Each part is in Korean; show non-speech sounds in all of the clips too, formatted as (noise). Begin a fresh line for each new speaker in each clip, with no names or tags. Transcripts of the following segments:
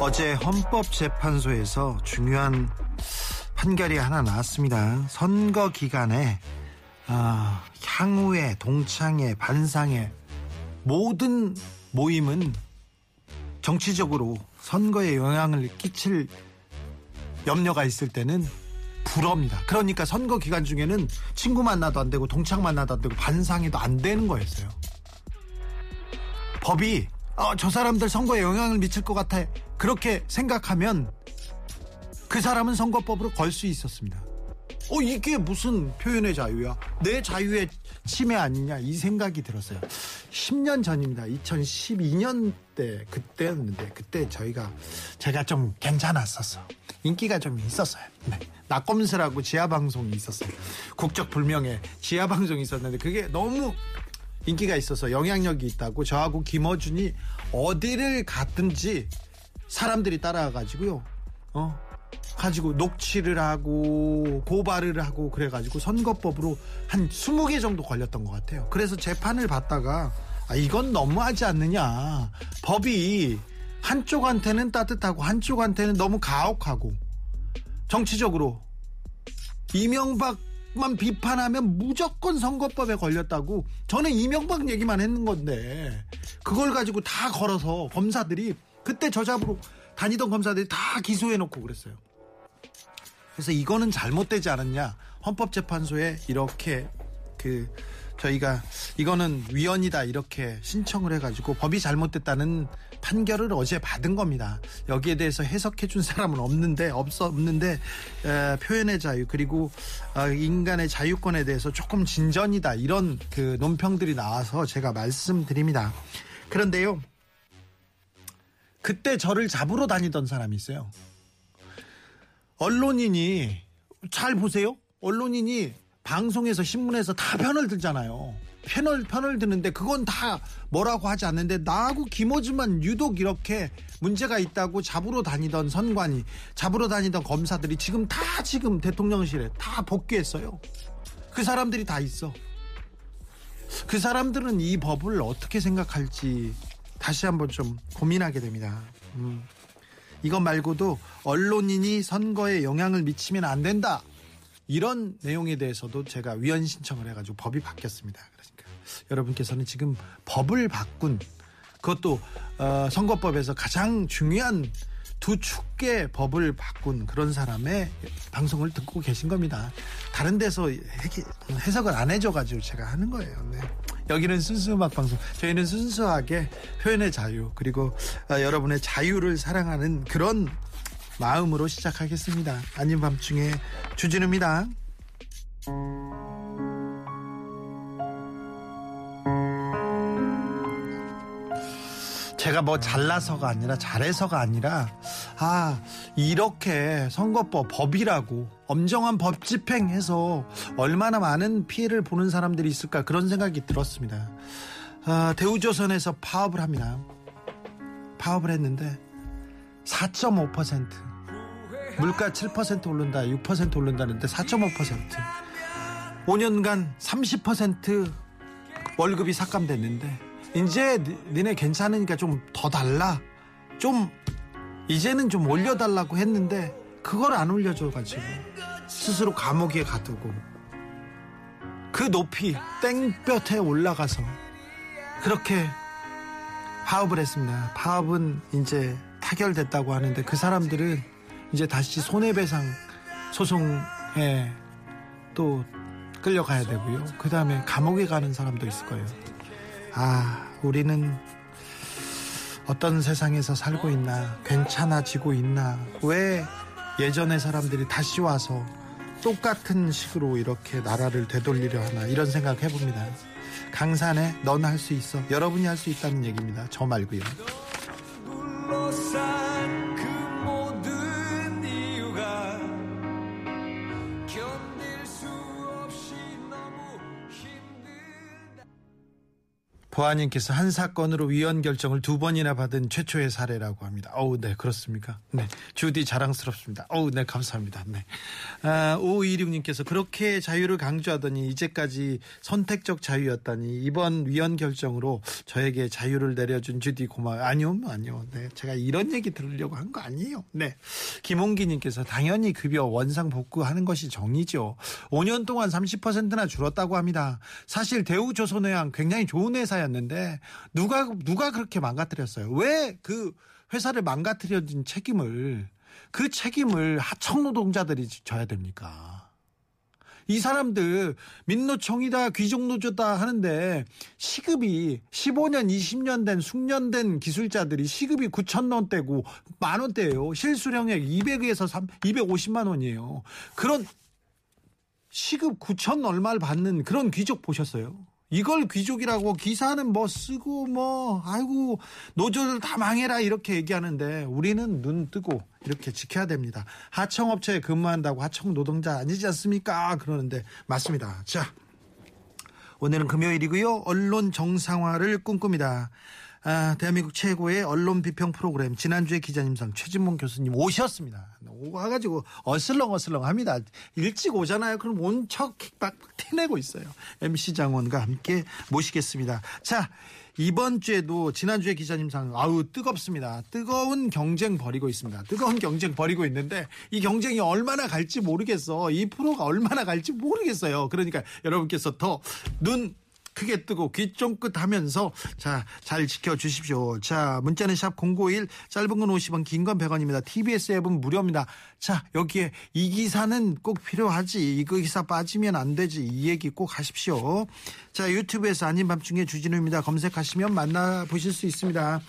어제 헌법재판소에서 중요한 판결이 하나 나왔습니다. 선거 기간에 아, 향후에 동창회 반상회 모든 모임은 정치적으로 선거에 영향을 끼칠 염려가 있을 때는 불어입니다. 그러니까 선거 기간 중에는 친구 만나도 안 되고 동창 만나도 안 되고 반상회도 안 되는 거였어요. 법이 어, 저 사람들 선거에 영향을 미칠 것 같아 그렇게 생각하면 그 사람은 선거법으로 걸 수 있었습니다. 어 이게 무슨 표현의 자유야? 내 자유의 침해 아니냐 이 생각이 들었어요. 10년 전입니다. 2012년 때 그때였는데 그때 저희가 제가 좀 괜찮았었어. 인기가 좀 있었어요. 네. 낙검스라고 지하 방송이 있었어요. 국적 불명의 지하 방송이 있었는데 그게 너무 인기가 있어서 영향력이 있다고 저하고 김어준이 어디를 갔든지 사람들이 따라와가지고요. 어 가지고 녹취를 하고 고발을 하고 그래가지고 선거법으로 한 20개 정도 걸렸던 것 같아요. 그래서 재판을 받다가 아, 이건 너무하지 않느냐. 법이 한쪽한테는 따뜻하고 한쪽한테는 너무 가혹하고 정치적으로 이명박 만 비판하면 무조건 선거법에 걸렸다고 저는 이명박 얘기만 했는 건데 그걸 가지고 다 걸어서 검사들이 그때 저 잡으로 다니던 검사들이 다 기소해놓고 그랬어요. 그래서 이거는 잘못되지 않았냐. 헌법재판소에 이렇게 그 저희가 이거는 위헌이다 이렇게 신청을 해가지고 법이 잘못됐다는 판결을 어제 받은 겁니다. 여기에 대해서 해석해 준 사람은 없는데 없어 없는데 에, 표현의 자유 그리고 어, 인간의 자유권에 대해서 조금 진전이다 이런 그 논평들이 나와서 제가 말씀드립니다. 그런데요. 그때 저를 잡으러 다니던 사람이 있어요. 언론인이 잘 보세요. 언론인이 방송에서 신문에서 다 편을 들잖아요. 편을 편을 드는데 그건 다 뭐라고 하지 않는데 나하고 김호준만 유독 이렇게 문제가 있다고 잡으러 다니던 선관이 잡으러 다니던 검사들이 지금 다 지금 대통령실에 다 복귀했어요. 그 사람들이 다 있어. 그 사람들은 이 법을 어떻게 생각할지 다시 한번 좀 고민하게 됩니다. 음. 이것 말고도 언론인이 선거에 영향을 미치면 안 된다. 이런 내용에 대해서도 제가 위헌 신청을 해가지고 법이 바뀌었습니다. 그러니까 여러분께서는 지금 법을 바꾼 그것도 어, 선거법에서 가장 중요한 두 축의 법을 바꾼 그런 사람의 방송을 듣고 계신 겁니다. 다른 데서 해석을 안 해줘가지고 제가 하는 거예요. 네. 여기는 순수 음악 방송. 저희는 순수하게 표현의 자유 그리고 어, 여러분의 자유를 사랑하는 그런 마음으로 시작하겠습니다. 아닌 밤중에 주진우입니다. 제가 뭐 잘나서가 아니라 잘해서가 아니라 아 이렇게 선거법 법이라고 엄정한 법 집행해서 얼마나 많은 피해를 보는 사람들이 있을까 그런 생각이 들었습니다. 아, 대우조선에서 파업을 합니다. 파업을 했는데 4.5% 물가 7% 오른다 6% 오른다는데 4.5% 5년간 30% 월급이 삭감됐는데 이제 니네 괜찮으니까 좀 더 달라. 좀 이제는 좀 올려달라고 했는데 그걸 안 올려줘가지고 스스로 감옥에 가두고 그 높이 땡볕에 올라가서 그렇게 파업을 했습니다. 파업은 이제 타결됐다고 하는데 그 사람들은 이제 다시 손해배상 소송에 또 끌려가야 되고요. 그 다음에 감옥에 가는 사람도 있을 거예요. 아, 우리는 어떤 세상에서 살고 있나, 괜찮아지고 있나, 왜 예전의 사람들이 다시 와서 똑같은 식으로 이렇게 나라를 되돌리려 하나, 이런 생각 해봅니다. 강산에 넌 할 수 있어. 여러분이 할 수 있다는 얘기입니다. 저 말고요. 보아님께서 한 사건으로 위헌 결정을 두 번이나 받은 최초의 사례라고 합니다. 어우, 네, 그렇습니까? 네. 주디 자랑스럽습니다. 어우, 네, 감사합니다. 네. 아, 5526님께서 그렇게 자유를 강조하더니 이제까지 선택적 자유였다니 이번 위헌 결정으로 저에게 자유를 내려준 주디 고마워요. 아니요, 아니요. 네. 제가 이런 얘기 들으려고 한 거 아니에요. 네. 김홍기님께서 당연히 급여 원상 복구하는 것이 정의죠. 5년 동안 30%나 줄었다고 합니다. 사실 대우조선해양 굉장히 좋은 회사였는데 누가 누가 그렇게 망가뜨렸어요? 왜 그 회사를 망가뜨려진 책임을 그 책임을 하청 노동자들이 져야 됩니까? 이 사람들 민노총이다 귀족노조다 하는데 시급이 15년 20년 된 숙련된 기술자들이 시급이 9천 원대고 만 원대예요. 실수령액 200에서 3, 250만 원이에요. 그런 시급 9천 얼마를 받는 그런 귀족 보셨어요? 이걸 귀족이라고 기사는 뭐 쓰고 뭐 아이고 노조들 다 망해라 이렇게 얘기하는데 우리는 눈 뜨고 이렇게 지켜야 됩니다. 하청업체에 근무한다고 하청 노동자 아니지 않습니까? 그러는데 맞습니다. 자 오늘은 금요일이고요. 언론 정상화를 꿈꿉니다. 아, 대한민국 최고의 언론 비평 프로그램 지난주에 기자님상 최진봉 교수님 오셨습니다. 와가지고 어슬렁어슬렁 합니다. 일찍 오잖아요. 그럼 온척 막 티내고 있어요. MC 장원과 함께 모시겠습니다. 자 이번 주에도 지난주에 기자님상 아우 뜨겁습니다. 뜨거운 경쟁 벌이고 있습니다. 뜨거운 경쟁 벌이고 있는데 이 경쟁이 얼마나 갈지 모르겠어. 이 프로가 얼마나 갈지 모르겠어요. 그러니까 여러분께서 더 눈 크게 뜨고 귀 쫑긋 하면서 자, 잘 지켜 주십시오. 자, 문자는 샵 091 짧은 건 50원, 긴 건 100원입니다. TBS 앱은 무료입니다. 자, 여기에 이 기사는 꼭 필요하지. 이거 기사 빠지면 안 되지. 이 얘기 꼭 하십시오. 자, 유튜브에서 아닌 밤중에 주진우입니다. 검색하시면 만나 보실 수 있습니다.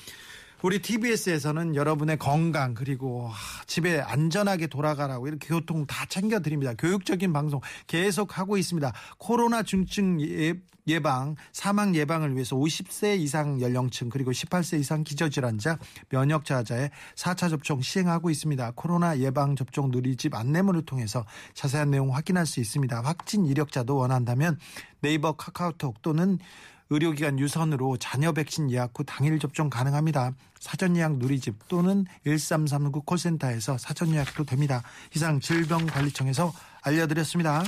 우리 TBS에서는 여러분의 건강 그리고 집에 안전하게 돌아가라고 이렇게 교통 다 챙겨 드립니다. 교육적인 방송 계속 하고 있습니다. 코로나 중증 예, 예방, 사망 예방을 위해서 50세 이상 연령층 그리고 18세 이상 기저질환자, 면역자자의 4차 접종 시행하고 있습니다. 코로나 예방 접종 누리집 안내문을 통해서 자세한 내용 확인할 수 있습니다. 확진 이력자도 원한다면 네이버 카카오톡 또는 의료기관 유선으로 자녀 백신 예약 후 당일 접종 가능합니다. 사전 예약 누리집 또는 1339 콜센터에서 사전 예약도 됩니다. 이상 질병관리청에서 알려드렸습니다.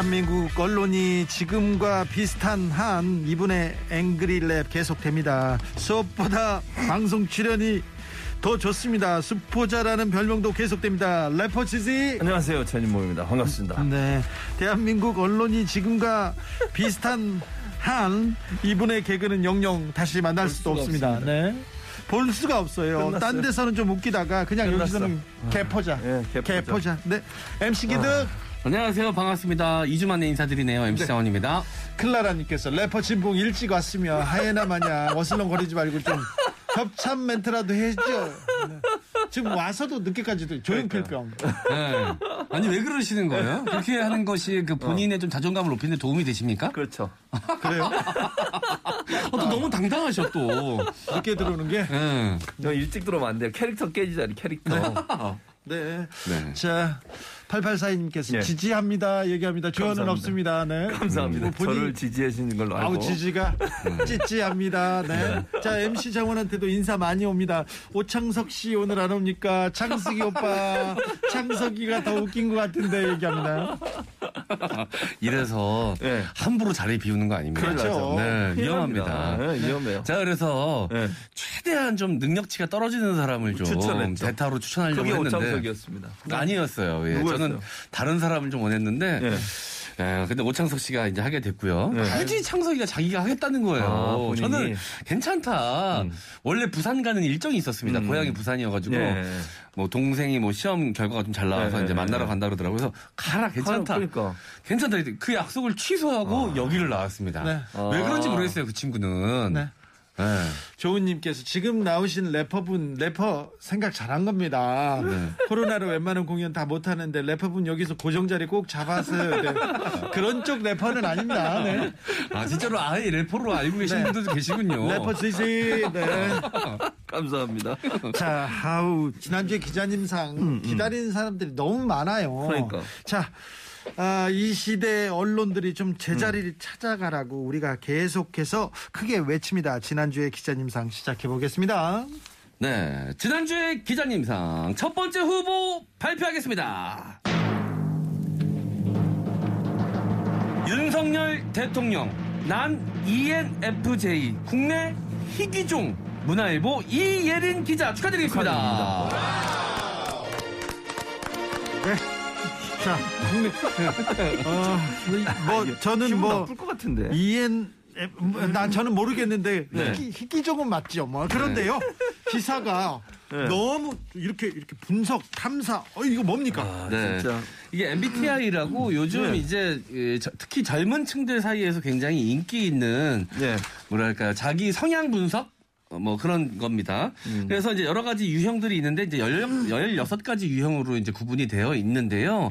대한민국 언론이 지금과 비슷한 한 이분의 앵그리랩 계속됩니다. 수업보다 방송 출연이 더 좋습니다. 수포자라는 별명도 계속됩니다. 래퍼 치지.
안녕하세요. 전인모입니다. 반갑습니다.
네. 대한민국 언론이 지금과 비슷한 한 이분의 개그는 영영 다시 만날 수도 없습니다.
없습니다.
네. 볼 수가 없어요.
끝났어요.
딴 데서는 좀 웃기다가 그냥
끝났어.
여기서는 개포자.
예, 개포자.
개포자. 네. MC 기득
안녕하세요. 반갑습니다. 2주 만에 인사드리네요. MC 장원입니다.
클라라님께서 래퍼 진봉 일찍 왔으며 하이에나 마냥 어슬렁거리지 말고 좀 협찬 멘트라도 해줘. 네. 지금 와서도 늦게까지도 조용필병.
네. 아니, 왜 그러시는 거예요? 그렇게 하는 것이 그 본인의 좀 자존감을 높이는 데 도움이 되십니까?
그렇죠.
그래요?
어, 또 너무 당당하셔, 또.
늦게 들어오는 게.
네.
저 일찍 들어오면 안 돼요. 캐릭터 깨지자니 캐릭터. 어.
네.
네.
자, 8842님께서
예.
지지합니다. 얘기합니다. 조언은. 없습니다. 네.
감사합니다.
뭐 본인-
저를 지지해 주시는 걸로 알고.
아우 지지가 찌찌합니다. 네. 자 MC 장원한테도 인사 많이 옵니다. 오창석 씨 오늘 안 옵니까? 창석이 오빠. (laughs) 창석이가 더 웃긴 것 같은데 얘기합니다. (laughs)
이래서
네.
함부로 자리 비우는 거 아닙니까?
그렇죠.
네,
큰일
위험합니다.
네, 위험해요.
자, 그래서
네.
최대한 좀 능력치가 떨어지는 사람을 좀
추천했죠.
대타로 추천하려고 했는데
오창석이었습니다.
아니었어요. 예. 저는 다른 사람을 좀 원했는데
예.
예, 근데 오창석 씨가 이제 하게 됐고요.
네.
굳이 창석이가 자기가 하겠다는 거예요.
아, 본인이?
저는 괜찮다.
음.
원래 부산 가는 일정이 있었습니다.
음.
고향이 부산이어가지고
예.
뭐 동생이 뭐 시험 결과가 좀 잘 나와서
네,
이제
네,
만나러
네.
간다 그러더라고요. 그래서 가라 괜찮다.
그러니까.
괜찮다. 그 약속을 취소하고 여기를 나왔습니다.
네.
왜
아.
그런지 모르겠어요. 그 친구는.
네.
네.
조은님께서 지금 나오신 래퍼분 래퍼 생각 잘한 겁니다. 코로나로 웬만한 공연 다 못하는데 래퍼분 여기서 고정 자리 꼭 잡아서 네. 그런 쪽 래퍼는 아닙니다. 네.
아 진짜로 아예 래퍼로 알고 계신
네.
분들도 계시군요.
래퍼 지지. 네. (laughs)
감사합니다.
자, 아우 지난주에 기자님상 기다리는 사람들이 너무 많아요.
그러니까.
자. 아, 이 시대 언론들이 좀 제자리를 찾아가라고 우리가 계속해서 크게 외칩니다. 지난주에 기자님상 시작해 보겠습니다.
네, 지난주에 기자님상 첫 번째 후보 발표하겠습니다. 윤석열 대통령 난 ENFJ 국내 희귀종 문화일보 이예린 기자 축하드리겠습니다.
네. 자, 어, 뭐 저는
기분
뭐
나쁠 것 같은데.
이엔 난 저는 모르겠는데
네.
희귀, 희귀종은 맞죠. 뭐 그런데요 기사가
네.
너무 이렇게 이렇게 분석 탐사 어 이거 뭡니까?
아,
네.
진짜.
이게 MBTI라고 요즘
네.
이제 예, 저- 특히 젊은 층들 사이에서 굉장히 인기 있는
네.
뭐랄까요 자기 성향 분석 어, 뭐 그런 겁니다.
음.
그래서 이제 여러 가지 유형들이 있는데 이제 16, 가지 유형으로 이제 구분이 되어 있는데요.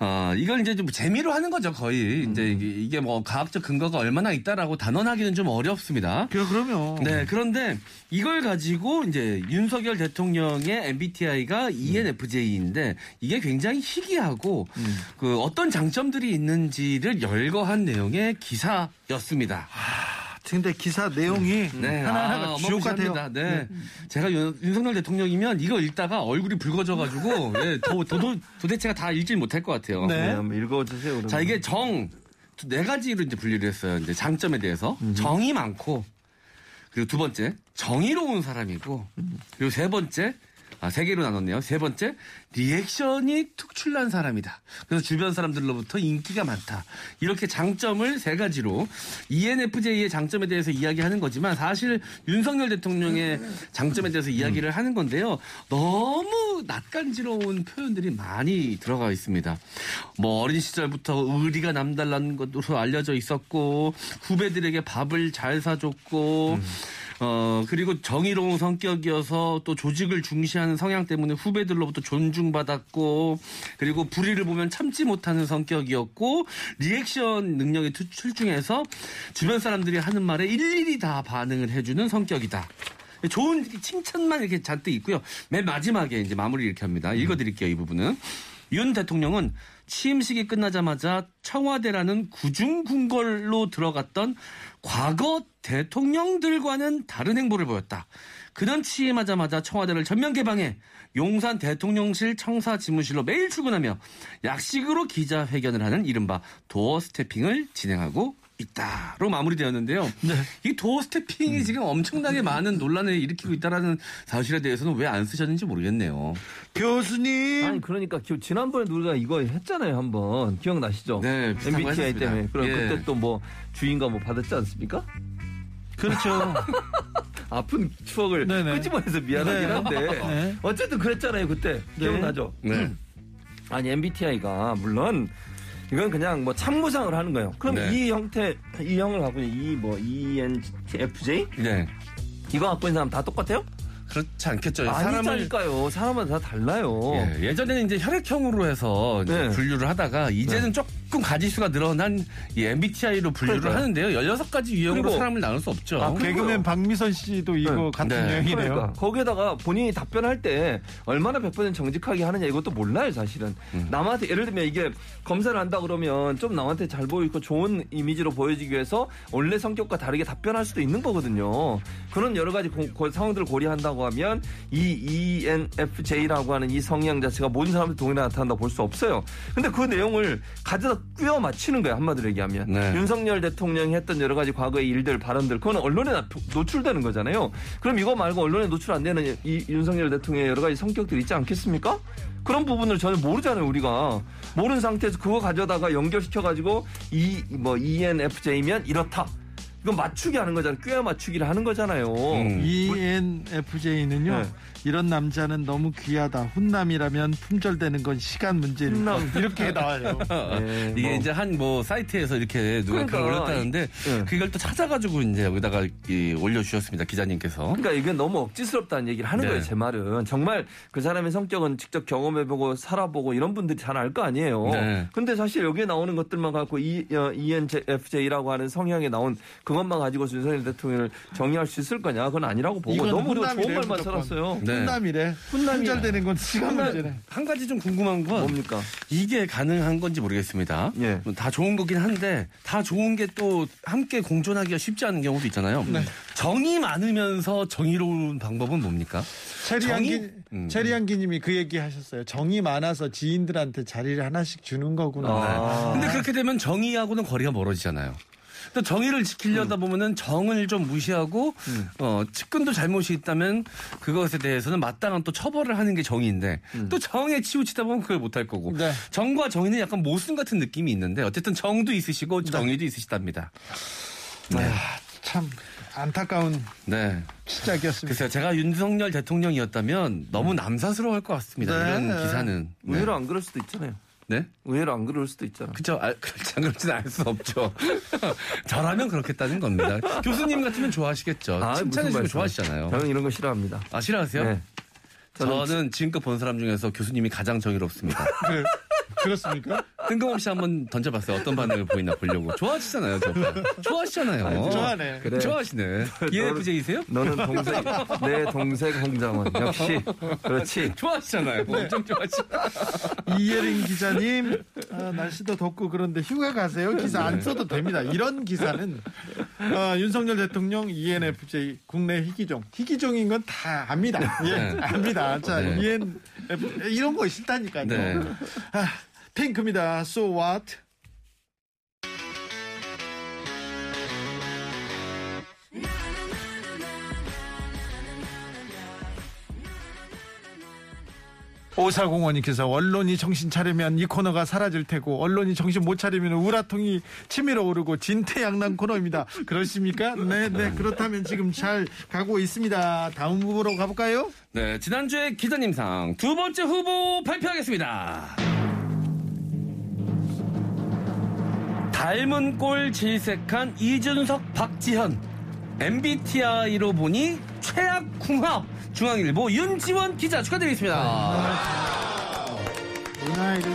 어, 이걸 이제 좀 재미로 하는 거죠, 거의.
음.
이제 이게, 뭐 과학적 근거가 얼마나 있다라고 단언하기는 좀 어렵습니다.
그 그러면
네, 그런데 이걸 가지고 이제 윤석열 대통령의 MBTI가 ENFJ인데 이게 굉장히 희귀하고 그 어떤 장점들이 있는지를 열거한 내용의 기사였습니다.
근데 기사 내용이
네,
하나하나가
아,
주옥 같아요.
어마무시합니다. 네. 제가 윤, 윤석열 대통령이면 이거 읽다가 얼굴이 붉어져가지고 (laughs) 예, 도, 도, 도대체가 다 읽질 못할 것 같아요.
네.
네, 한번 읽어주세요. 그러면.
자, 이게 정, 네 가지로 이제 분류를 했어요. 이제 장점에 대해서. 정이 많고, 그리고 두 번째, 정의로운 사람이고, 그리고 세 번째, 아, 세 개로 나눴네요. 세 번째, 리액션이 특출난 사람이다. 그래서 주변 사람들로부터 인기가 많다. 이렇게 장점을 세 가지로 ENFJ의 장점에 대해서 이야기하는 거지만 사실 윤석열 대통령의 장점에 대해서 이야기를 하는 건데요. 너무 낯간지러운 표현들이 많이 들어가 있습니다. 뭐 어린 시절부터 의리가 남달라는 것으로 알려져 있었고 후배들에게 밥을 잘 사줬고 어, 그리고 정의로운 성격이어서 또 조직을 중시하는 성향 때문에 후배들로부터 존중받았고, 그리고 불의를 보면 참지 못하는 성격이었고, 리액션 능력이 투- 출중해서 주변 사람들이 하는 말에 일일이 다 반응을 해주는 성격이다. 좋은 칭찬만 이렇게 잔뜩 있고요. 맨 마지막에 이제 마무리 이렇게 합니다. 읽어드릴게요, 이 부분은. 윤 대통령은 취임식이 끝나자마자 청와대라는 구중궁궐로 들어갔던 과거 대통령들과는 다른 행보를 보였다. 그는 취임하자마자 청와대를 전면 개방해 용산 대통령실 청사 지무실로 매일 출근하며 약식으로 기자회견을 하는 이른바 도어 스태핑을 진행하고 있다로 마무리되었는데요. 이 도어 스태핑이 지금 엄청나게 많은 논란을 일으키고 있다라는 사실에 대해서는 왜 안 쓰셨는지 모르겠네요.
교수님
아니 그러니까 기- 지난번에 우리가 이거 했잖아요 한번 기억나시죠?
네,
MBTI. 때문에 그럼
예.
그때 또 뭐 주인가 뭐 받았지 않습니까?
그렇죠. (laughs)
아픈 추억을
네네.
끄집어내서 미안하긴
네.
한데
네.
어쨌든 그랬잖아요 그때 기억나죠?
네. (clears throat)
아니 MBTI가 물론 이건 그냥 뭐 참고상을 하는 거예요. 그럼
네.
이 형태 이 형을 갖고 있는 이 뭐 ENFJ
네.
이거 갖고 있는 사람 다 똑같아요?
그렇지 않겠죠. 사람을
아니니까요. 사람마다 다 달라요.
예, 예전에는 이제 혈액형으로 해서 이제
네.
분류를 하다가 이제는 조금 가지수가 늘어난 이 MBTI로 분류를
그러니까요.
하는데요. 16가지 유형으로
그리고-
사람을 나눌 수 없죠.
아, 그-
개그맨 박미선 씨도 이거
네.
같은
네.
유형이네요.
그러니까 거기에다가 본인이 답변할 때 얼마나 100% 정직하게 하느냐 이것도 몰라요 사실은
음.
남한테 예를 들면 이게 검사를 한다 그러면 좀 남한테 잘 보이고 좋은 이미지로 보여지기 위해서 원래 성격과 다르게 답변할 수도 있는 거거든요 그런 여러 가지 고- 고- 상황들을 고려한다고 하면 이 ENFJ라고 하는 이 성향 자체가 모든 사람들 동일하게 나타난다고 볼수 없어요 근데 그 내용을 가져다 끼워 맞추는 거예요 한마디로 얘기하면
네.
윤석열 대통령이 했던 여러 가지 과거의 일들 발언들 그건 언론에 나- 노출되는 거잖아요. 그럼 이거 말고 언론에 노출 안 되는 이 윤석열 대통령의 여러 가지 성격들 있지 않겠습니까? 그런 부분을 전혀 모르잖아요, 우리가. 모르는 상태에서 그거 가져다가 연결시켜 가지고 이, 뭐, ENFJ면 이렇다. 이건 맞추기 하는 거잖아요. 꾀 맞추기를 하는 거잖아요.
음.
ENFJ는요
네.
이런 남자는 너무 귀하다 훈남이라면 품절되는 건 시간 문제일
훈남.
이렇게 나와요.
네, (laughs)
이게
뭐.
이제 한 뭐 사이트에서 이렇게 누가
그러니까,
글을 올렸다는데
예.
그걸 또 찾아가지고 이제 여기다가 이 올려주셨습니다 기자님께서.
그러니까 이게 너무 억지스럽다는 얘기를 하는
네.
거예요, 제 말은. 정말 그 사람의 성격은 직접 경험해보고 살아보고 이런 분들이 잘 알 거 아니에요.
네.
근데 사실 여기에 나오는 것들만 갖고 이, 어, ENFJ라고 하는 성향에 나온 그것만 가지고 윤석열 대통령을 정의할 수 있을 거냐? 그건 아니라고 보고 너무 좋은
훈남이래요,
말만
무조건.
살았어요.
네.
훈남이래.
훈남이야.
품절되는 건 시간 문제네.
한 가지 좀 궁금한 건
뭡니까?
이게 가능한 건지 모르겠습니다.
예.
다 좋은 거긴 한데 다 좋은 게 또 함께 공존하기가 쉽지 않은 경우도 있잖아요.
네.
정이 많으면서 정의로운 방법은 뭡니까?
체리안기
정의? 음.
체리안기님이 그 얘기 하셨어요. 정이 많아서 지인들한테 자리를 하나씩 주는 거구나.
아.
근데 그렇게 되면 정의하고는 거리가 멀어지잖아요. 또 정의를 지키려다
음.
보면은 정을 좀 무시하고 어 측근도 잘못이 있다면 그것에 대해서는 마땅한 또 처벌을 하는 게 정의인데
음.
또 정에 치우치다 보면 그걸 못할 거고
네.
정과 정의는 약간 모순 같은 느낌이 있는데 어쨌든 정도 있으시고
네.
정의도 있으시답니다.
아, 참 안타까운
네.
시작이었습니다.
글쎄요, 제가 윤석열 대통령이었다면 너무 남사스러워할 것 같습니다.
네.
이런 기사는. 네.
의외로 안 그럴 수도 있잖아요.
네?
의외로 안 그럴 수도 있잖아.
그쵸. 아, 그렇지, 안 그렇지는 알수 없죠. (laughs) 저라면 그렇겠다는 겁니다. 교수님 같으면 좋아하시겠죠.
아,
칭찬해주면. 좋아하시잖아요.
저는 이런 거 싫어합니다.
아, 싫어하세요?
네.
저는,
저는
지금껏 본 사람 중에서 교수님이 가장 정의롭습니다. (laughs)
그, 그렇습니까?
뜬금없이 한번 던져봤어요. 어떤 반응을 보이나 보려고. 좋아하시잖아요, 저. 좋아하시잖아요.
좋아하네.
그래.
좋아하시네. ENFJ이세요?
너는 동생, 내 동생 홍장원. 역시. 그렇지.
좋아하시잖아요.
네.
엄청 좋아하시잖아요.
이예린 기자님 아, 날씨도 덥고 그런데 휴가 가세요 기사 안 써도 됩니다 이런 기사는 아, 윤석열 대통령 ENFJ 국내 희귀종 희귀종인 건 다 압니다 예
네.
압니다 자
네.
ENF 이런 거 싫다니까요.
네.
아, 핑크입니다. So what 오사공원님께서 언론이 정신 차리면 이 코너가 사라질 테고 언론이 정신 못 차리면 우라통이 치밀어 오르고 진퇴양난 코너입니다. 그렇습니까? 네, 네. 그렇다면 지금 잘 가고 있습니다. 다음 후보로 가볼까요?
네, 지난주에 기자님상 두 번째 후보 발표하겠습니다. 닮은 꼴 질색한 이준석, 박지현. MBTI로 보니 최악 궁합. 중앙일보 윤지원 기자 축하드리겠습니다.
문화일보,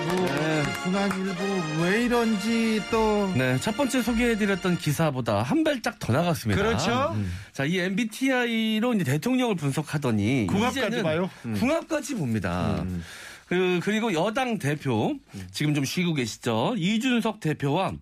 중앙일보 왜 이런지 또
네, 첫 번째 소개해드렸던 기사보다 한 발짝 더 나갔습니다.
그렇죠.
자, 이 MBTI로 이제 대통령을 분석하더니
궁합까지 봐요?
궁합까지 봅니다. 그, 그리고 여당 대표 지금 좀 쉬고 계시죠. 이준석 대표와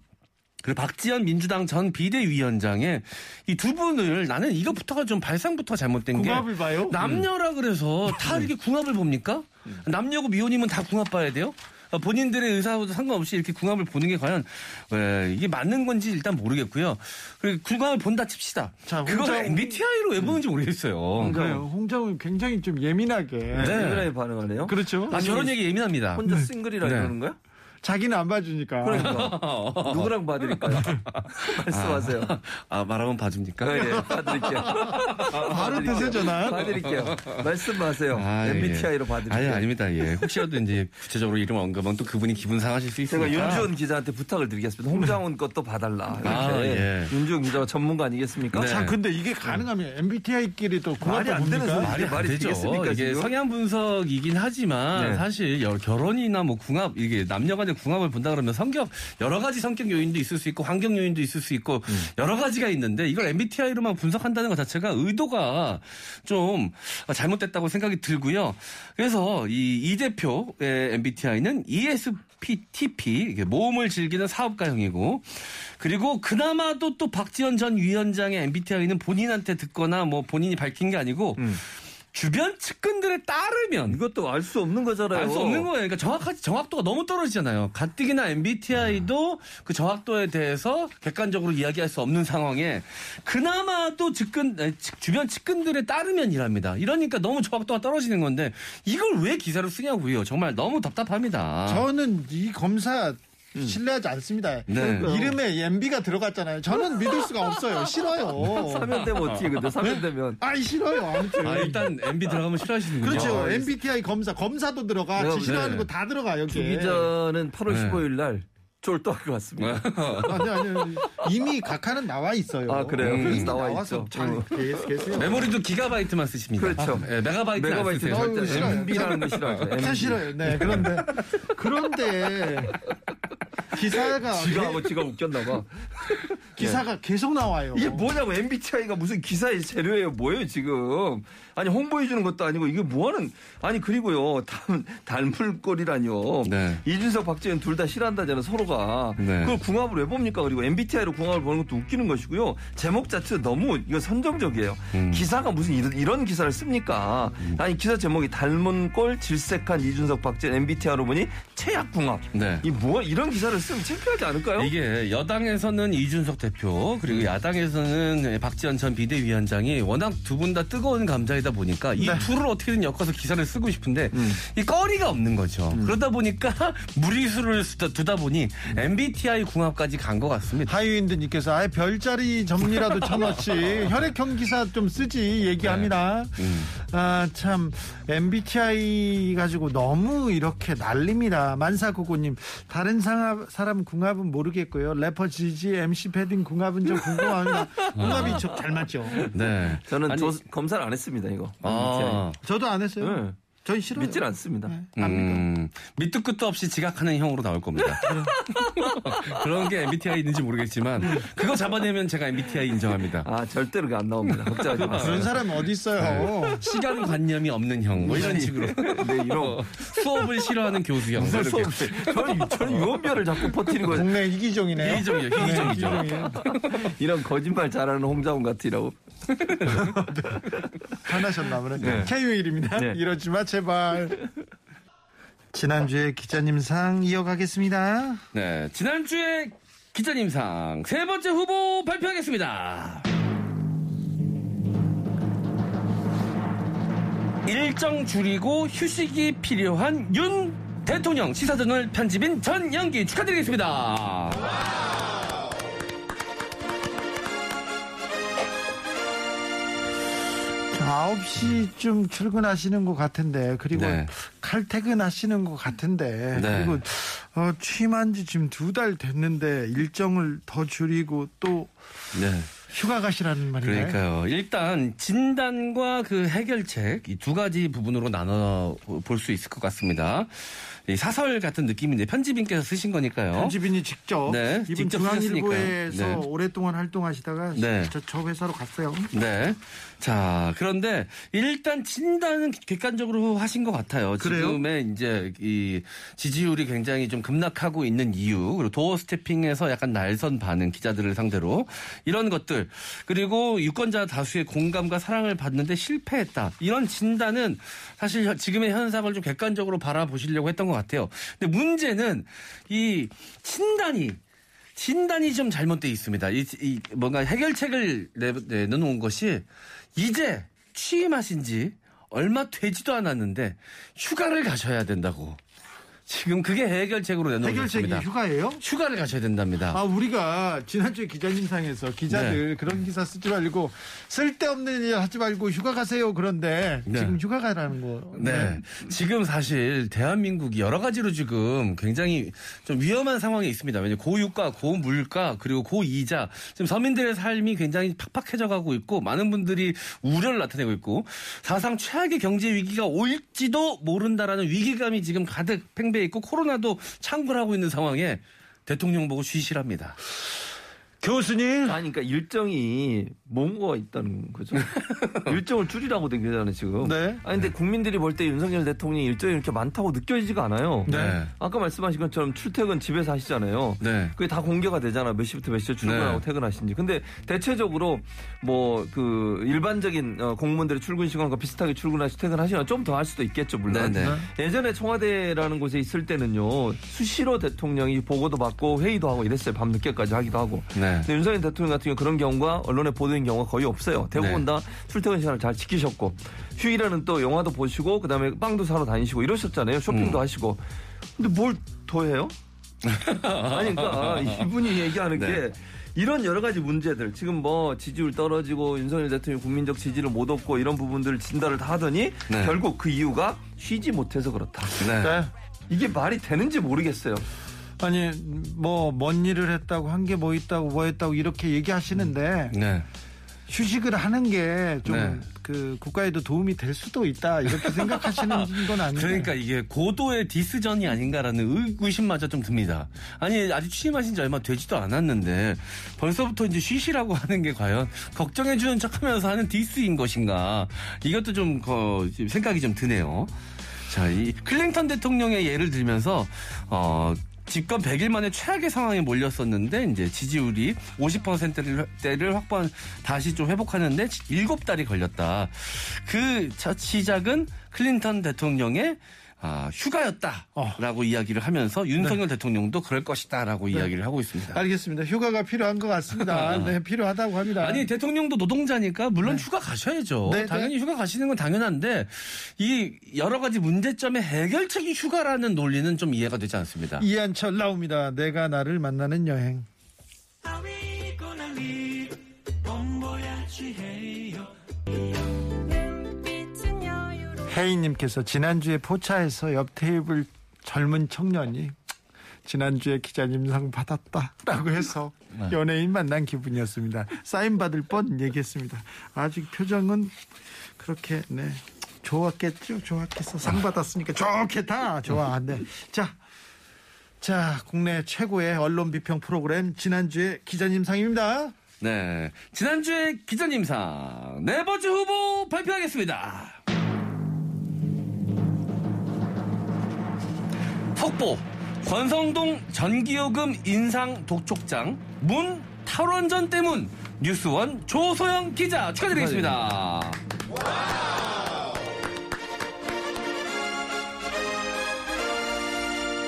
그리고 박지원 민주당 전 비대위원장의 이 두 분을 나는 이것부터가 좀 발상부터 잘못된 게
궁합을 봐요?
남녀라 그래서 다 이렇게 궁합을 봅니까? 남녀고 미혼이면 다 궁합 봐야 돼요? 어, 본인들의 의사와도 상관없이 이렇게 궁합을 보는 게 과연 왜 이게 맞는 건지 일단 모르겠고요. 그리고 궁합을 본다 칩시다.
자,
그걸
홍정- (laughs)
MBTI로 왜 보는지 모르겠어요.
그래요. 홍정은 굉장히 좀 예민하게
네.
예민하게 반응하네요.
그렇죠.
아 저런 얘기 예민합니다.
혼자 싱글이라
네.
그러는 거야?
자기는 안 봐주니까.
그러니까. (laughs) 누구랑 봐드릴까요? 말씀하세요.
아 말하면 봐줍니까?
네, 네, 봐드릴게요.
바로 되세요, 전화.
봐드릴게요. 말씀하세요.
아,
MBTI로
예.
봐드릴게요.
아니 아닙니다. 예. 혹시라도 이제 구체적으로 이름 언급하면 또 그분이 기분 상하실 수
제가
있으니까.
윤주원 기자한테 부탁을 드리겠습니다. 홍장훈 것도 봐달라. 이렇게.
아, 예.
윤주원 기자가 전문가 아니겠습니까?
네.
자, 근데 이게 가능하면 MBTI끼리 또
말이 안 되는? 소리.
말이 안
말이
되죠.
되겠습니까,
이게
지금?
성향 분석이긴 하지만
네.
사실 여- 결혼이나 뭐 궁합 이게 남녀 간의 궁합을 본다 그러면 성격 여러 가지 성격 요인도 있을 수 있고 환경 요인도 있을 수 있고
음.
여러 가지가 있는데 이걸 MBTI로만 분석한다는 것 자체가 의도가 좀 잘못됐다고 생각이 들고요. 그래서 이, 이 대표의 MBTI는 ESPTP 이게 모험을 즐기는 사업가형이고 그리고 그나마도 또 박지원 전 위원장의 MBTI는 본인한테 듣거나 뭐 본인이 밝힌 게 아니고
음.
주변 측근들에 따르면
이것도 알 수 없는 거잖아요.
알 수 없는 거예요. 그러니까 정확하지 정확도가 너무 떨어지잖아요. 가뜩이나 MBTI도 그 정확도에 대해서 객관적으로 이야기할 수 없는 상황에 그나마도 측근 주변 측근들에 따르면이랍니다. 이러니까 너무 정확도가 떨어지는 건데 이걸 왜 기사로 쓰냐고요. 정말 너무 답답합니다.
저는 이 검사 신뢰하지 않습니다.
네.
이름에 MB가 들어갔잖아요. 저는 믿을 수가 없어요. (laughs) 싫어요.
사면 되면 어떻게 근데 사면 되면
아이 싫어요. 아무튼.
아, 일단 MB 들어가면 싫어하시는군요.
그렇죠.
아,
MBTI 검사 검사도 들어가.
네,
지 싫어하는
네.
거다 들어가 여기.
주 기자는 8월
네.
15일 날 졸도할 것 같습니다. (laughs)
아니 아니 아니. 이미 각하는 나와 있어요.
아, 그래요?
이미
그래서 나와 있죠.
잘
어.
계세요. 계세요.
메모리도 기가바이트만 쓰십니다.
그렇죠.
아, 네, 메가바이트
메가바이트
안 쓰세요.
어우,
절대
싫어요.
MB라는 거 싫어하죠. (laughs)
다
MB.
싫어요. 네, 그런데 그런데 기사가 (laughs)
지가 하고 지가 웃겼나 봐.
기사가 계속 나와요.
이게 뭐냐고 MBTI가 무슨 기사의 재료예요 뭐예요 지금 아니 홍보해 주는 것도 아니고 이게 뭐하는 아니 그리고요 닮, 닮을 꼴이라뇨
네.
이준석 박지원 둘 다 싫어한다잖아 서로가
네.
그걸 궁합을 왜 봅니까 그리고 MBTI로 궁합을 보는 것도 웃기는 것이고요 제목 자체도 너무 이거 선정적이에요
음.
기사가 무슨 이런, 이런 기사를 씁니까 아니 기사 제목이 닮은 꼴 질색한 이준석 박지원 MBTI로 보니 최악 궁합
네.
이뭐 이런 기사를 쓰면 창피하지 않을까요?
이게 여당에서는 이준석 대표 그리고 야당에서는 박지원 전 비대위원장이 워낙 두 분 다 뜨거운 감 자이다 보니까 이 둘을 어떻게든 엮어서 기사를 쓰고 싶은데 이 꺼리가 없는 거죠. 그러다 보니까 (laughs) 무리수를 두다 보니 MBTI 궁합까지 간 것 같습니다.
하이윈드님께서 아예 별자리 점이라도 (laughs) 쳐넣지 혈액형 기사 좀 쓰지 얘기합니다.
음.
아참 MBTI 가지고 너무 이렇게 난립니다. 만사고고님 다른 사- 사람 궁합은 모르겠고요. 래퍼 지지 MC 패딩 궁합은 좀 궁금합니다. (laughs) 궁합이 저- 잘 맞죠.
네.
저는
아니,
조- 검사를 안 했습니다 이거
아,
저도 안 했어요.
네.
전 싫어요.
믿질 않습니다.
음, 밑도 끝도 없이 지각하는 형으로 나올 겁니다. (laughs) 그런 게 MBTI 있는지 모르겠지만 그거 잡아내면 제가 MBTI 인정합니다.
아 절대로 안 나옵니다. 걱정하지
그런
마세요.
사람 어디 있어요?
시간 관념이 없는 형, 뭐 이런 식으로.
네, 이런
수업을 싫어하는 교수 형. 뭐 이렇게.
저는 저는 유언별을 자꾸 퍼뜨리는 거예요.
국내 이기종이네요.
희귀종이죠, 희귀종이죠.
이기종이에요.
이런 거짓말 잘하는 홍자훈 같으라고. (laughs)
화나셨나 보네.
네.
K-윌입니다.
네.
이러지 마, 제발. 지난주에 기자님 상 이어가겠습니다.
네, 지난주에 기자님 상 세 번째 후보 발표하겠습니다. 일정 줄이고 휴식이 필요한 윤 대통령 시사저널 편집인 전영기 축하드리겠습니다.
9시쯤 출근하시는 것 같은데, 그리고
네.
칼퇴근하시는 것 같은데,
네.
그리고 어, 취임한 지 지금 두 달 됐는데, 일정을 더 줄이고 또
네.
휴가 가시라는 말인가요?
그러니까요. 일단 진단과 그 해결책 이 두 가지 부분으로 나눠 볼 수 있을 것 같습니다. 이 사설 같은 느낌인데 편집인께서 쓰신 거니까요.
편집인이 직접
네,
이분
직접
중앙일보에서.
네.
오랫동안 활동하시다가
네.
저, 저 회사로 갔어요.
네. 자, 그런데 일단 진단은 객관적으로 하신 것 같아요.
그래요?
지금의 이제 이 지지율이 굉장히 좀 급락하고 있는 이유, 그리고 도어 스태핑에서 약간 날선 반응 기자들을 상대로 이런 것들, 그리고 유권자 다수의 공감과 사랑을 받는데 실패했다. 이런 진단은 사실 현- 지금의 현상을 좀 객관적으로 바라보시려고 했던 것 같아요. 근데 문제는 이 진단이 진단이 좀 잘못돼 있습니다. 이, 이 뭔가 해결책을 내, 내놓은 것이 이제 취임하신 지 얼마 되지도 않았는데 휴가를 가셔야 된다고. 지금 그게 해결책으로
해결책이
내놓으셨습니다.
휴가예요?
휴가를 가셔야 된답니다.
아, 우리가 지난주에 기자님상에서 기자들
네.
그런 기사 쓰지 말고 쓸데없는 일 하지 말고 휴가 가세요. 그런데
네.
지금 휴가 가라는 거.
네. 지금 사실 대한민국이 여러 가지로 지금 굉장히 좀 위험한 상황에 있습니다. 왜냐하면 고유가, 고물가, 그리고 고이자. 지금 서민들의 삶이 굉장히 팍팍해져 가고 있고 많은 분들이 우려를 나타내고 있고 사상 최악의 경제 위기가 올지도 모른다라는 위기감이 지금 가득 팽배 해 있고 코로나도 창궐하고 있는 상황에 대통령 보고 쉬시랍니다.
교수님.
아니, 그러니까 일정이 뭔가 있다는 거죠. (laughs) 일정을 줄이라고 된 거잖아요, 지금.
네.
아니, 근데 국민들이 볼 때 윤석열 대통령이 일정이 이렇게 많다고 느껴지지가 않아요.
네.
아까 말씀하신 것처럼 출퇴근 집에서 하시잖아요.
네.
그게 다 공개가 되잖아. 몇 시부터 몇 시에 출근하고
네.
퇴근하신지. 근데 대체적으로 뭐 그 일반적인 어, 공무원들의 출근 시간과 비슷하게 출근하시 퇴근하시면 좀더 할 수도 있겠죠, 물론.
네, 네.
예전에 청와대라는 곳에 있을 때는요. 수시로 대통령이 보고도 받고 회의도 하고 이랬어요. 밤 늦게까지 하기도 하고.
네.
근데 윤석열 대통령 같은 경우 그런 경우가 언론에 보도된 경우가 거의 없어요. 대부분
네.
다 출퇴근 시간을 잘 지키셨고 휴일에는 또 영화도 보시고 그다음에 빵도 사러 다니시고 이러셨잖아요. 쇼핑도
음.
하시고. 근데 뭘 더 해요? (laughs) 아니 그러니까 이분이 얘기하는
네.
게 이런 여러 가지 문제들 지금 뭐 지지율 떨어지고 윤석열 대통령 국민적 지지를 못 얻고 이런 부분들을 진단을 다 하더니
네.
결국 그 이유가 쉬지 못해서 그렇다.
네.
네.
이게 말이 되는지 모르겠어요.
아니 뭐 뭔 일을 했다고 한 게 뭐 있다고 뭐 했다고 이렇게 얘기하시는데
네.
휴식을 하는 게좀
네.
그 국가에도 도움이 될 수도 있다 이렇게 생각하시는 (laughs) 건 아니에요.
그러니까 이게 고도의 디스전이 아닌가라는 의구심마저 좀 듭니다. 아니 아직 취임하신 지 얼마 되지도 않았는데 벌써부터 이제 쉬시라고 (laughs) 하는 게 과연 걱정해주는 척하면서 하는 디스인 것인가? 이것도 좀 어, 생각이 좀 드네요. 자, 이 클린턴 대통령의 예를 들면서 어. 집권 100일 만에 최악의 상황에 몰렸었는데 이제 지지율이 50%대를 확보한 다시 좀 회복하는데 7달이 걸렸다. 그 첫 시작은 클린턴 대통령의 아, 휴가였다라고 이야기를 하면서 윤석열 대통령도 그럴 것이다라고 이야기를 하고 있습니다.
알겠습니다. 휴가가 필요한 것 같습니다. (laughs) 네, 필요하다고 합니다.
아니 대통령도 노동자니까 물론 휴가 가셔야죠.
네,
당연히 휴가 가시는 건 당연한데 이 여러 가지 문제점의 해결책이 휴가라는 논리는 좀 이해가 되지 않습니다.
이한철 나옵니다. 내가 나를 만나는 여행. 혜인님께서 지난주에 포차에서 옆 테이블 젊은 청년이 지난주에 기자님상 받았다라고 해서 연예인 만난 기분이었습니다. 사인 받을 뻔 얘기했습니다. 아직 표정은 그렇게 네 좋았겠죠. 좋았겠어. 상 받았으니까 좋겠다. 좋아. 네. 자. 자, 국내 최고의 언론 비평 프로그램 지난주에 기자님 상입니다.
네. 지난주에 기자님 상 네 번째 후보 발표하겠습니다. 속보 권성동 전기요금 인상 독촉장 문 탈원전 때문 뉴스원 조소영 기자 축하드리겠습니다.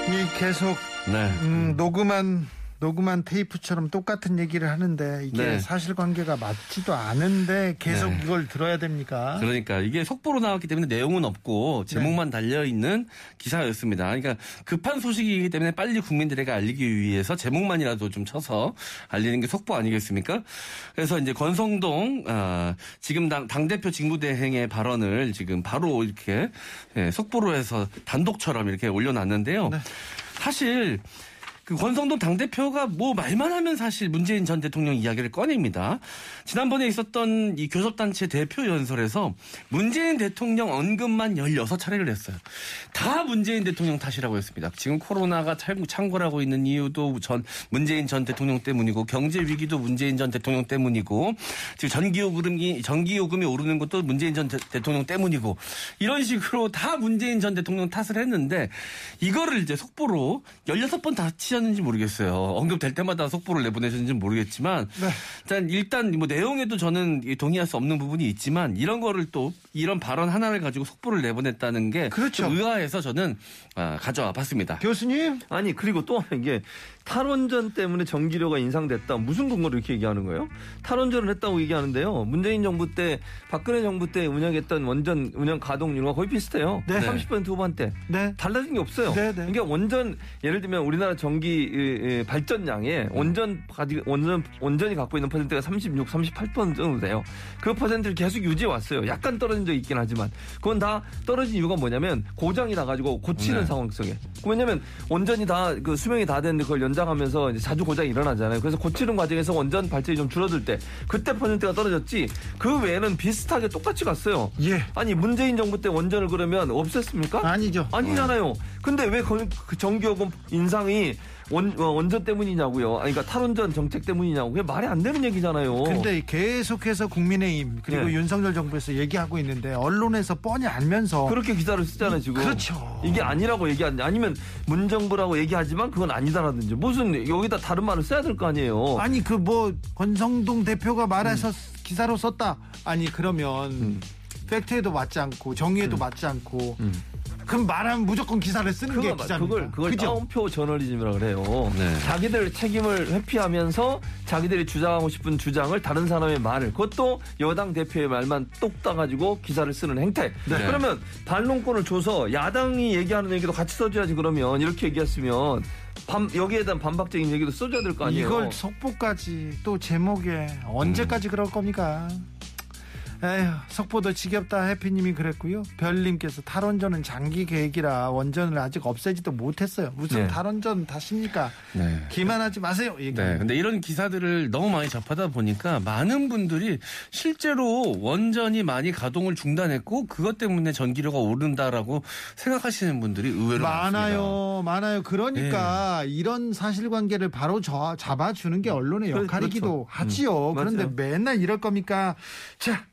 이 계속
네.
음, 녹음한 녹음한 테이프처럼 똑같은 얘기를 하는데 이게
네.
사실관계가 맞지도 않은데 계속
네.
이걸 들어야 됩니까?
그러니까 이게 속보로 나왔기 때문에 내용은 없고 제목만 달려 있는 기사였습니다. 그러니까 급한 소식이기 때문에 빨리 국민들에게 알리기 위해서 제목만이라도 좀 쳐서 알리는 게 속보 아니겠습니까? 그래서 이제 권성동 아, 지금 당, 당 대표 직무대행의 발언을 지금 바로 이렇게 예, 속보로 해서 단독처럼 이렇게 올려놨는데요. 사실. 그 권성동 당대표가 뭐 말만 하면 사실 문재인 전 대통령 이야기를 꺼냅니다. 지난번에 있었던 이 교섭단체 대표 연설에서 문재인 대통령 언급만 16차례를 했어요. 다 문재인 대통령 탓이라고 했습니다. 지금 코로나가 참- 창궐하고 있는 이유도 전 문재인 전 대통령 때문이고 경제 위기도 문재인 전 대통령 때문이고 지금 전기요금이 전기요금이 오르는 것도 문재인 전 대, 대통령 때문이고 이런 식으로 다 문재인 전 대통령 탓을 했는데 이거를 이제 속보로 16번 다치 셨는지 모르겠어요. 언급될 때마다 속보를 내보내셨는지 모르겠지만 일단 일단 뭐 내용에도 저는 이 동의할 수 없는 부분이 있지만 이런 거를 또 이런 발언 하나를 가지고 속보를 내보냈다는 게
그렇죠.
좀 의아해서 저는 아, 가져와 봤습니다.
교수님
아니 그리고 또 하나 게 탈원전 때문에 전기료가 인상됐다. 무슨 근거로 이렇게 얘기하는 거예요? 탈원전을 했다고 얘기하는데요. 문재인 정부 때 박근혜 정부 때 운영했던 원전 운영 가동률과 거의 비슷해요.
네.
30% 후반대.
네.
달라진 게 없어요.
네, 네.
그러니까 원전 예를 들면 우리나라 전기 이, 이, 발전량에 원전 가지- 원전 원전이 갖고 있는 퍼센트가 36, 38% 정도 돼요. 그 퍼센트를 계속 유지해 왔어요. 약간 떨어진 적이 있긴 하지만 그건 다 떨어진 이유가 뭐냐면 고장이 나가지고 고치는
네.
상황 속에. 왜냐면 원전이 다그 수명이 다 됐는데 그걸 연장하면서 이제 자주 고장이 일어나잖아요. 그래서 고치는 과정에서 원전 발전이 좀 줄어들 때 그때 퍼센트가 떨어졌지 그 외에는 비슷하게 똑같이 갔어요.
예
아니 문재인 정부 때 원전을 그러면 없앴습니까?
아니죠.
아니잖아요. 근데 왜 그 전기요금 인상이 원, 어, 원전 때문이냐고요. 아니, 그러니까 탈원전 정책 때문이냐고. 그게 말이 안 되는 얘기잖아요.
근데 계속해서 국민의힘 그리고
예.
윤석열 정부에서 얘기하고 있는데 언론에서 뻔히 알면서
그렇게 기사를 쓰잖아요, 지금.
그렇죠.
이게 아니라고 얘기하지. 아니면 문정부라고 얘기하지만 그건 아니다라든지. 무슨 여기다 다른 말을 써야 될 거 아니에요.
아니 그 뭐 권성동 대표가 말해서 기사로 썼다. 아니 그러면
음.
팩트에도 맞지 않고 정의에도 맞지 않고 그럼 말하면 무조건 기사를 쓰는 게
그거,
기자입니까?
그걸, 그걸
그죠?
따옴표 저널리즘이라 그래요.
네.
자기들 책임을 회피하면서 자기들이 주장하고 싶은 주장을 다른 사람의 말을 그것도 여당 대표의 말만 똑 따가지고 기사를 쓰는 행태.
네.
그러면 반론권을 줘서 야당이 얘기하는 얘기도 같이 써줘야지 그러면 이렇게 얘기했으면 반 여기에 대한 반박적인 얘기도 써줘야 될 거 아니에요.
이걸 속보까지 또 제목에 언제까지 그럴 겁니까? 에휴, 속보도 지겹다 해피님이 그랬고요. 별님께서 탈원전은 장기 계획이라 원전을 아직 없애지도 못했어요. 무슨
네.
탈원전 다십니까?
네.
기만하지 마세요. 얘기.
네. 근데 이런 기사들을 너무 많이 접하다 보니까 많은 분들이 실제로 원전이 많이 가동을 중단했고 그것 때문에 전기료가 오른다라고 생각하시는 분들이 의외로 많습니다.
많아요, 많아요. 그러니까
네.
이런 사실관계를 바로 저- 잡아주는 게 언론의 역할이기도
그렇죠.
하지요.
음,
그런데. 맨날 이럴 겁니까? 자,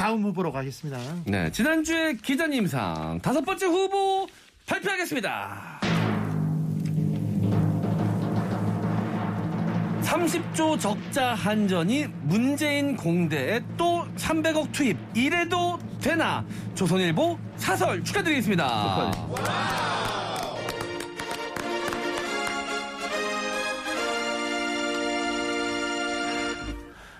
다음 후보로 가겠습니다.
네, 지난주에 기자님상 다섯 번째 후보 발표하겠습니다. 30조 적자 한전이 문재인 공대에 또 300억 투입. 이래도 되나? 조선일보 사설 축하드리겠습니다.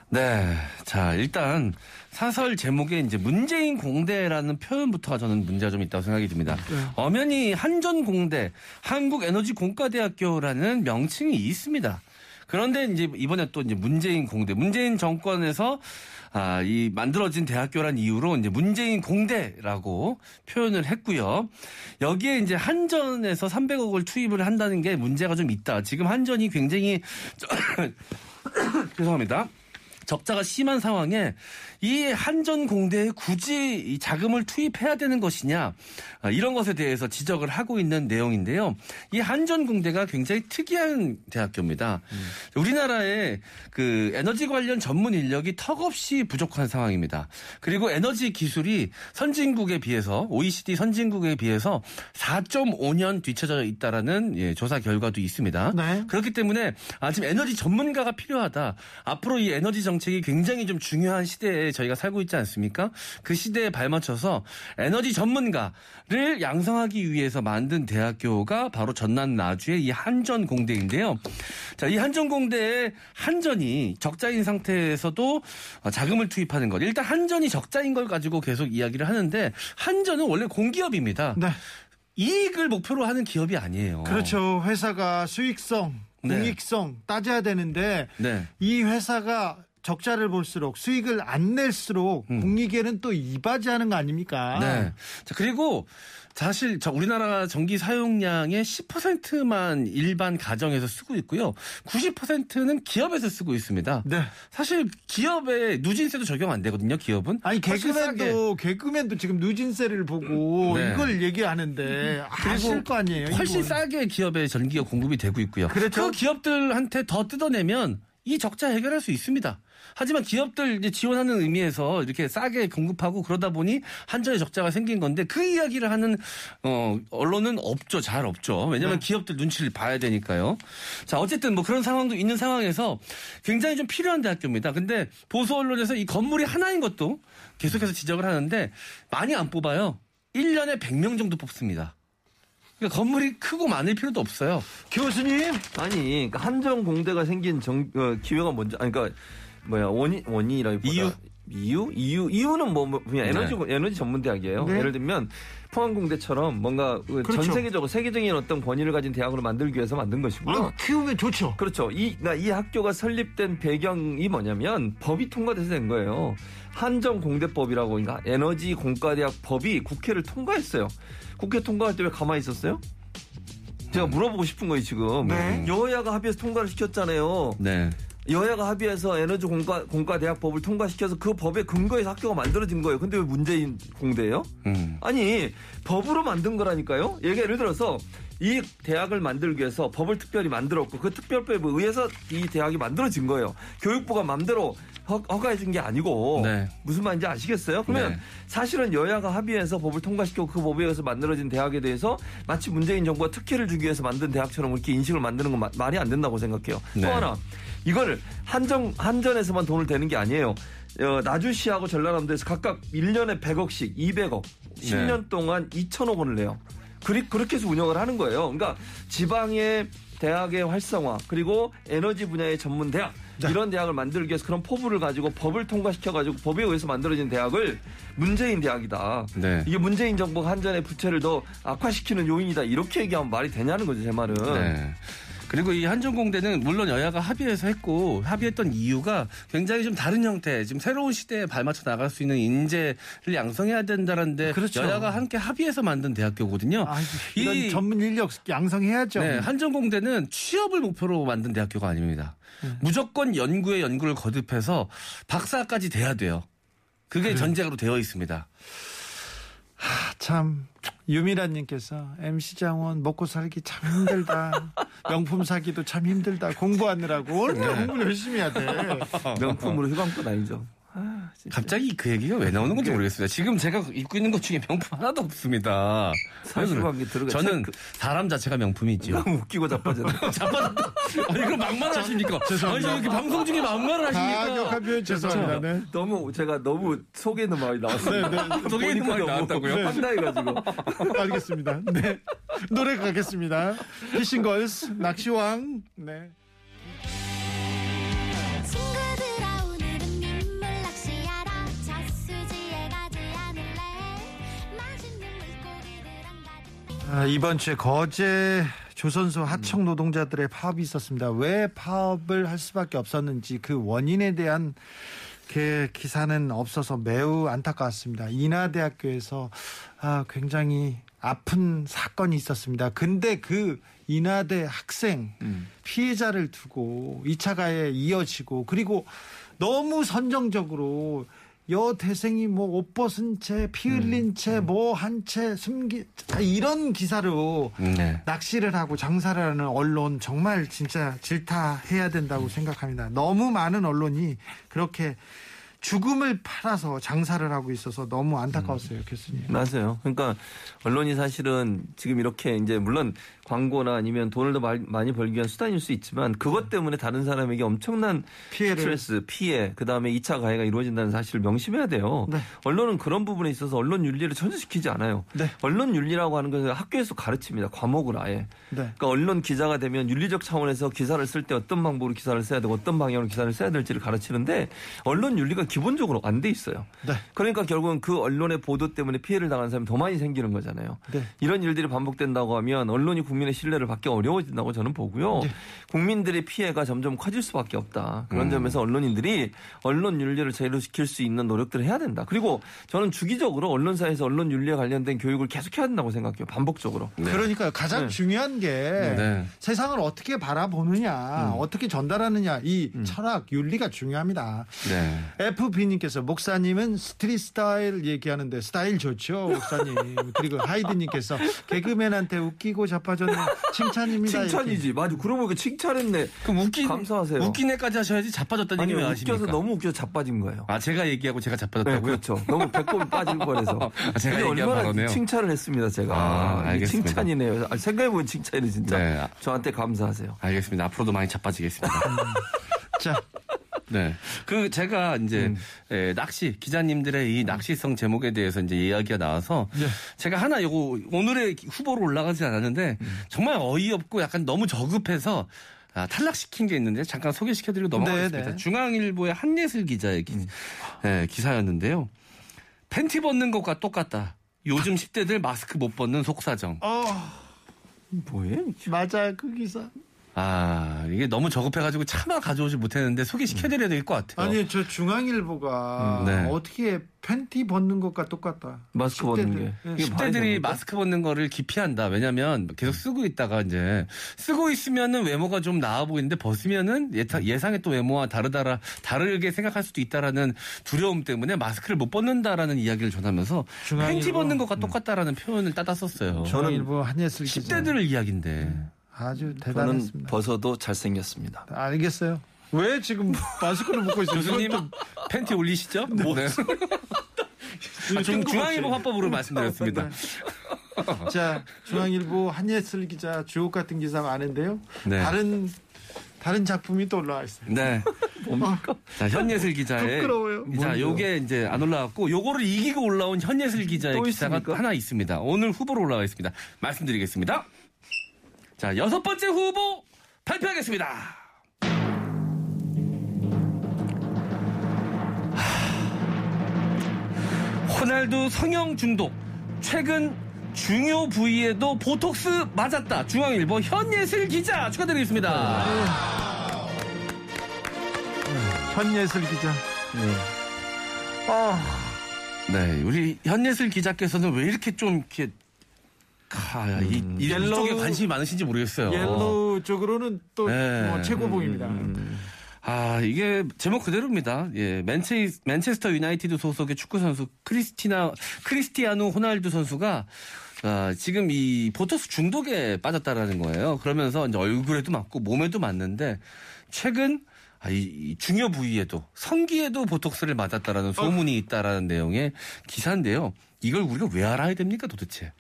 네. 자, 일단 사설 제목에 이제 문재인 공대라는 표현부터가 저는 문제가 좀 있다고 생각이 듭니다. 엄연히 한전공대, 한국에너지공과대학교라는 명칭이 있습니다. 그런데 이제 이번에 또 이제 문재인 공대, 문재인 정권에서 아, 이 만들어진 대학교란 이유로 이제 문재인 공대라고 표현을 했고요. 여기에 이제 한전에서 300억을 투입을 한다는 게 문제가 좀 있다. 지금 한전이 굉장히 (coughs) 죄송합니다. 적자가 심한 상황에 이 한전 공대에 굳이 이 자금을 투입해야 되는 것이냐 아, 이런 것에 대해서 지적을 하고 있는 내용인데요. 이 한전 공대가 굉장히 특이한 대학교입니다. 우리나라의 그 에너지 관련 전문 인력이 턱없이 부족한 상황입니다. 그리고 에너지 기술이 선진국에 비해서 OECD 선진국에 비해서 4.5년 뒤처져 있다라는 예, 조사 결과도 있습니다.
네.
그렇기 때문에 아 지금 에너지 전문가가 필요하다. 앞으로 이 에너지 정 책이 굉장히 좀 중요한 시대에 저희가 살고 있지 않습니까? 그 시대에 발맞춰서 에너지 전문가를 양성하기 위해서 만든 대학교가 바로 전남 나주의 이 한전 공대인데요. 자, 이 한전 공대에 한전이 적자인 상태에서도 어, 자금을 투입하는 것. 일단 한전이 적자인 걸 가지고 계속 이야기를 하는데 한전은 원래 공기업입니다.
네.
이익을 목표로 하는 기업이 아니에요.
그렇죠. 회사가 수익성,
네.
공익성 따져야 되는데
네.
이 회사가 적자를 볼수록 수익을 안 낼수록 공익에는 또 이바지하는 거 아닙니까?
음. 네. 자, 그리고 사실 저 우리나라 전기 사용량의 10%만 일반 가정에서 쓰고 있고요. 90%는 기업에서 쓰고 있습니다.
네.
사실 기업에 누진세도 적용 안 되거든요. 기업은.
아니. 개그맨도 개그맨도 지금 누진세를 보고
네.
이걸 얘기하는데 아실 거 아니에요.
훨씬
이분.
싸게 기업에 전기가 공급이 되고 있고요.
그렇죠.
그 기업들한테 더 뜯어내면 이 적자 해결할 수 있습니다. 하지만 기업들 지원하는 의미에서 이렇게 싸게 공급하고 그러다 보니 한전의 적자가 생긴 건데 그 이야기를 하는 어 언론은 없죠. 잘 없죠. 왜냐하면
네.
기업들 눈치를 봐야 되니까요. 자 어쨌든 뭐 그런 상황도 있는 상황에서 굉장히 좀 필요한 대학교입니다. 근데 보수 언론에서 이 건물이 하나인 것도 계속해서 지적을 하는데 많이 안 뽑아요. 1년에 100명 정도 뽑습니다. 그러니까 건물이 크고 많을 필요도 없어요.
교수님
아니 그러니까 한정 공대가 생긴 정, 어, 기회가 뭔지 아니 그러니까 뭐야 원인 원인이라기보다
이유?
이유 이유 이유는 뭐, 뭐 그냥 에너지 에너지 전문 대학이에요.
네.
예를 들면 포항공대처럼 뭔가 그
그렇죠.
전 세계적으로 세계적인 어떤 권위를 가진 대학으로 만들기 위해서 만든 것이고요.
아, 키우면 좋죠.
그렇죠. 이, 그러니까 이 학교가 설립된 배경이 뭐냐면 법이 통과돼서 된 거예요. 한정공대법이라고 그러니까 에너지 공과대학 법이 국회를 통과했어요. 국회 통과할 때 왜 가만히 있었어요? 제가 물어보고 싶은 거예요, 지금.
네.
여야가 합의해서 통과를 시켰잖아요.
네.
여야가 합의해서 에너지 공과, 공과 대학법을 통과시켜서 그 법에 근거해서 학교가 만들어진 거예요. 근데 왜 문재인 공대예요?
음.
아니 법으로 만든 거라니까요. 얘가 예를 들어서 이 대학을 만들기 위해서 법을 특별히 만들었고 그 특별법에 의해서 이 대학이 만들어진 거예요. 교육부가 맘대로 허, 가해 준 게 아니고
네.
무슨 말인지 아시겠어요? 그러면
네.
사실은 여야가 합의해서 법을 통과시키고 그 법에 의해서 만들어진 대학에 대해서 마치 문재인 정부가 특혜를 주기 위해서 만든 대학처럼 이렇게 인식을 만드는 건 마- 말이 안 된다고 생각해요.
네.
또 하나 이걸 한정 한전에서만 돈을 대는 게 아니에요. 어, 나주시하고 전라남도에서 각각 1년에 100억씩 200억 10년 동안 2천억 원을 내요. 그리, 그렇게 해서 운영을 하는 거예요. 그러니까 지방의 대학의 활성화 그리고 에너지 분야의 전문 대학 이런 대학을 만들기 위해서 그런 포부를 가지고 법을 통과시켜 가지고 법에 의해서 만들어진 대학을 문재인 대학이다.
네.
이게 문재인 정부가 한전의 부채를 더 악화시키는 요인이다. 이렇게 얘기하면 말이 되냐는 거죠, 제 말은.
네. 그리고 이 한전공대는 물론 여야가 합의해서 했고 합의했던 이유가 굉장히 좀 다른 형태, 지금 새로운 시대에 발맞춰 나갈 수 있는 인재를 양성해야 된다는데
그렇죠.
여야가 함께 합의해서 만든 대학교거든요.
아, 이런
이-
전문 인력 양성해야죠.
네, 한전공대는 취업을 목표로 만든 대학교가 아닙니다.
네.
무조건 연구에 연구를 거듭해서 박사까지 돼야 돼요. 그게 전제로 되어 있습니다.
참 유미란님께서 MC 장원 먹고 살기 참 힘들다. (laughs) 명품 사기도 참 힘들다. 공부하느라고 얼마나 공부를 열심히 해야 돼.
명품으로 휴방권 아니죠. 아, 진짜.
갑자기 그 얘기가 왜 나오는 건지 모르겠습니다. 지금 제가 입고 있는 것 중에 명품 하나도 없습니다.
사실관계? 들어가-
저는
그-
사람 자체가 명품이지요.
너무 웃기고 자빠졌네. (laughs)
자빠졌다. 아니, 그럼 막말을 하십니까? (laughs) 아니, 저 이렇게 방송 중에 막말을 하십니까?
가격한 표현 죄송합니다. 네.
너무 제가 너무 속에 있는 말이 나왔어요.
속에 있는 말이 나왔다고요? (laughs)
황당해가지고.
알겠습니다. 네. 노래 가겠습니다. 피싱걸스, 낚시왕. 네. 이번 주에 거제 조선소 하청 노동자들의 파업이 있었습니다. 왜 파업을 할 수밖에 없었는지 그 원인에 대한 그 기사는 없어서 매우 안타까웠습니다. 인하대학교에서 아, 굉장히 아픈 사건이 있었습니다. 근데 그 인하대 학생 피해자를 두고 2차 가해 이어지고 그리고 너무 선정적으로 여대생이 뭐 옷 벗은 채, 피 흘린 채, 뭐 한 채 숨기 아, 이런 기사로
네.
낚시를 하고 장사를 하는 언론 정말 진짜 질타해야 된다고 생각합니다. 너무 많은 언론이 그렇게 죽음을 팔아서 장사를 하고 있어서 너무 안타까웠어요, 교수님.
맞아요. 그러니까 언론이 사실은 지금 이렇게 이제 물론 광고나 아니면 돈을 더 말- 많이 벌기 위한 수단일 수 있지만 그것 때문에 다른 사람에게 엄청난
피해를.
스트레스, 피해, 그 다음에 2차 가해가 이루어진다는 사실을 명심해야 돼요.
네.
언론은 그런 부분에 있어서 언론 윤리를 전제시키지 않아요.
네.
언론 윤리라고 하는 것을 학교에서 가르칩니다. 과목을 아예.
네.
그러니까 언론 기자가 되면 윤리적 차원에서 기사를 쓸 때 어떤 방법으로 기사를 써야 되고 어떤 방향으로 기사를 써야 될지를 가르치는데 언론 윤리가 기본적으로 안 돼 있어요.
네.
그러니까 결국은 그 언론의 보도 때문에 피해를 당한 사람이 더 많이 생기는 거잖아요.
네.
이런 일들이 반복된다고 하면 언론이 국민 의 신뢰를 받기 어려워진다고 저는 보고요.
네.
국민들의 피해가 점점 커질 수밖에 없다. 그런
음.
점에서 언론인들이 언론 윤리를 제고시킬 수 있는 노력들을 해야 된다. 그리고 저는 주기적으로 언론사에서 언론 윤리에 관련된 교육을 계속해야 된다고 생각해요. 반복적으로.
네.
그러니까 가장
네.
중요한 게
네.
세상을 어떻게 바라보느냐, 어떻게 전달하느냐 이 철학 윤리가 중요합니다.
네.
FB님께서 목사님은 street 스타일 얘기하는데 스타일 좋죠, 목사님. (laughs) 그리고 하이드님께서 개그맨한테 웃기고 자빠졌네 (laughs) 칭찬입니다.
칭찬이지. 맞아. 그러고 보니까 칭찬했네.
그럼 웃긴,
감사하세요.
웃긴 애까지 하셔야지 자빠졌다는
아니
얘기 왜 하십니까?
웃겨서 너무 웃겨서 자빠진 거예요.
아, 제가 얘기하고 제가
네,
자빠졌다고요?
그렇죠. 너무 배꼽이 빠질 뻔해서. (laughs)
아, 제가
얼마나
바로네요.
칭찬을 했습니다, 제가.
아, 알겠습니다.
칭찬이네요. 아, 생각해보면 칭찬이 진짜.
네.
저한테 감사하세요.
알겠습니다. 앞으로도 많이 자빠지겠습니다. (laughs)
자,
네. 그 제가 이제
음.
에, 낚시 기자님들의 이 낚시성 제목에 대해서 이제 이야기가 나와서
네.
제가 하나 요거 오늘의 후보로 올라가지 않았는데
음.
정말 어이없고 약간 너무 저급해서 아, 탈락시킨 게 있는데 잠깐 소개시켜드리고 넘어가겠습니다.
네, 네.
중앙일보의 한예슬 기자의 기,
음.
예, 기사였는데요. 팬티 벗는 것과 똑같다. 요즘 10대들 마스크 못 벗는 속사정.
어,
뭐예요?
맞아 그 기사.
아, 이게 너무 저급해가지고 차마 가져오지 못했는데 소개시켜드려야 될 것 같아요.
아니 저 중앙일보가
음, 네.
어떻게 팬티 벗는 것과 똑같다.
마스크
10대들.
벗는 게.
네.
이게 말이
10대들이
됩니까?
마스크 벗는 거를 기피한다. 왜냐면 계속 쓰고 있다가 이제 쓰고 있으면은 외모가 좀 나아 보이는데 벗으면은 예상의 또 외모와 다르다라 다르게 생각할 수도 있다라는 두려움 때문에 마스크를 못 벗는다라는 이야기를 전하면서
중앙일보-
팬티 벗는 것과 똑같다라는 표현을 따다 썼어요.
중앙일보 한예슬 기자.
10대들 이야기인데.
아주
저는
대단했습니다.
벗어도 잘생겼습니다.
알겠어요. 왜 지금 마스크를 벗고 있어요?
교수님 팬티 올리시죠? 네. (laughs) 아, 중, 중앙일보 화법으로 말씀드렸습니다.
좀- 자 중앙일보 한예슬 기자 주옥 같은 기사 많은데요.
네.
다른 다른 작품이 또 올라와 있어요.
네. 자, 현예슬 기자의.
부끄러워요.
자, 요게 이제 안 올라왔고, 요거를 이기고 올라온 현예슬 기자의
또
기사가
있습니까?
하나 있습니다. 오늘 후보로 올라와 있습니다. 말씀드리겠습니다. 자, 여섯 번째 후보 발표하겠습니다. 하, 호날두 성형 중독. 최근 중요 부위에도 보톡스 맞았다. 중앙일보 현예슬 기자 축하드리겠습니다.
현예슬 기자.
네, 우리 현예슬 기자께서는 왜 이렇게 좀 이렇게 아, 이, 이,
yellow-
이쪽에 관심이 많으신지 모르겠어요.
yellow 쪽으로는 또
네.
뭐 최고봉입니다.
아, 이게 제목 그대로입니다. 예, 맨체, 맨체스터 유나이티드 소속의 축구 선수 크리스티나 크리스티아노 호날두 선수가 아, 지금 이 보톡스 중독에 빠졌다라는 거예요. 그러면서 이제 얼굴에도 맞고 몸에도 맞는데 최근 아, 이, 이 중요 부위에도 성기에도 보톡스를 맞았다라는 소문이 있다라는 내용의 기사인데요. 이걸 우리가 왜 알아야 됩니까 도대체?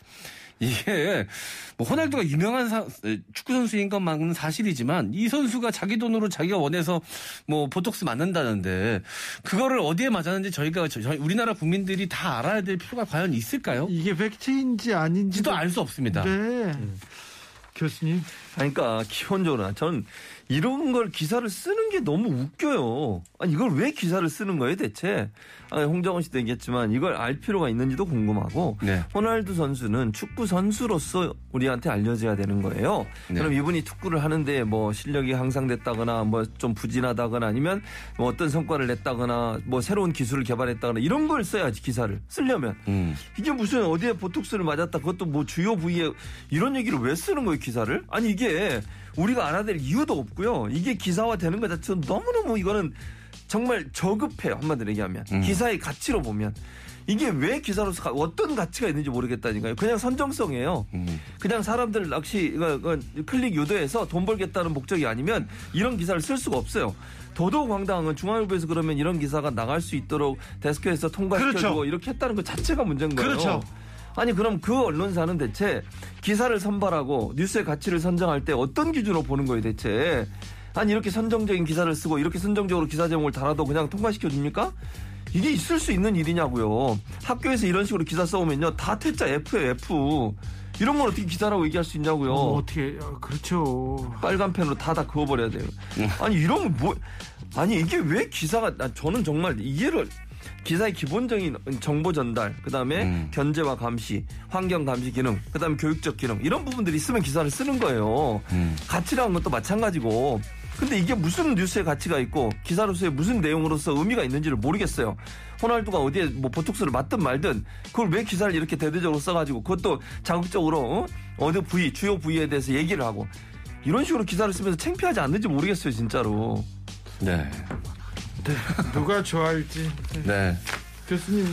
이게 뭐 호날두가 유명한 사- 축구 선수인 것만은 사실이지만 이 선수가 자기 돈으로 자기가 원해서 뭐 보톡스 맞는다는데 그거를 어디에 맞았는지 저희가 저- 저희 우리나라 국민들이 다 알아야 될 필요가 과연 있을까요?
이게 팩트인지 아닌지도
지도 알수 없습니다.
네. 교수님.
아니, 그러니까 기본적으로 저는 이런 걸 기사를 쓰는 게 너무 웃겨요. 아니 이걸 왜 기사를 쓰는 거예요 대체? 아니, 홍정원 씨도 얘기했지만 이걸 알 필요가 있는지도 궁금하고
네.
호날두 선수는 축구 선수로서 우리한테 알려져야 되는 거예요.
네.
그럼 이분이 축구를 하는데 뭐 실력이 향상됐다거나 뭐 좀 부진하다거나 아니면 뭐 어떤 성과를 냈다거나 뭐 새로운 기술을 개발했다거나 이런 걸 써야지 기사를 쓰려면
음.
이게 무슨 어디에 보톡스를 맞았다 그것도 뭐 주요 부위에 이런 얘기를 왜 쓰는 거예요 기사를? 아니 이게 우리가 알아야 될 이유도 없고요. 이게 기사화 되는 것 자체는 너무너무 이거는 정말 저급해요 한마디로 얘기하면
음.
기사의 가치로 보면 이게 왜 기사로서 가- 어떤 가치가 있는지 모르겠다니까요. 그냥 선정성이에요.
음. 그냥
사람들 낚시 클릭 유도해서 돈 벌겠다는 목적이 아니면 이런 기사를 쓸 수가 없어요. 건 중앙일보에서 그러면 이런 기사가 나갈 수 있도록 데스크에서 통과시켜주고
그렇죠.
이렇게 했다는 것 자체가 문제인 거예요.
그렇죠.
아니 그럼 그 언론사는 대체 기사를 선발하고 뉴스의 가치를 선정할 때 어떤 기준으로 보는 거예요 대체? 아니 이렇게 선정적인 기사를 쓰고 이렇게 선정적으로 기사 제목을 달아도 그냥 통과시켜 줍니까? 이게 있을 수 있는 일이냐고요. 학교에서 이런 식으로 기사 써오면요 다 퇴짜 F예요 F. 이런 걸 어떻게 기사라고 얘기할 수 있냐고요.
어, 어떻게 어, 그렇죠.
빨간 펜으로 다 다 그어버려야 돼요. 아니 이런 거 뭐? 아니 이게 왜 기사가? 나 저는 정말 이해를 기사의 기본적인 정보 전달, 그 다음에
음.
견제와 감시, 환경 감시 기능, 그 다음에 교육적 기능 이런 부분들이 있으면 기사를 쓰는 거예요.
음.
가치라는 것도 마찬가지고. 근데 이게 무슨 뉴스의 가치가 있고 기사로서의 무슨 내용으로서 의미가 있는지를 모르겠어요. 호날두가 어디에 뭐 보톡스를 맞든 말든 그걸 왜 기사를 이렇게 대대적으로 써가지고 그것도 자극적으로 어? 어느 부위 주요 부위에 대해서 얘기를 하고 이런 식으로 기사를 쓰면서 창피하지 않는지 모르겠어요 진짜로.
네.
누가 좋아할지
네.
교수님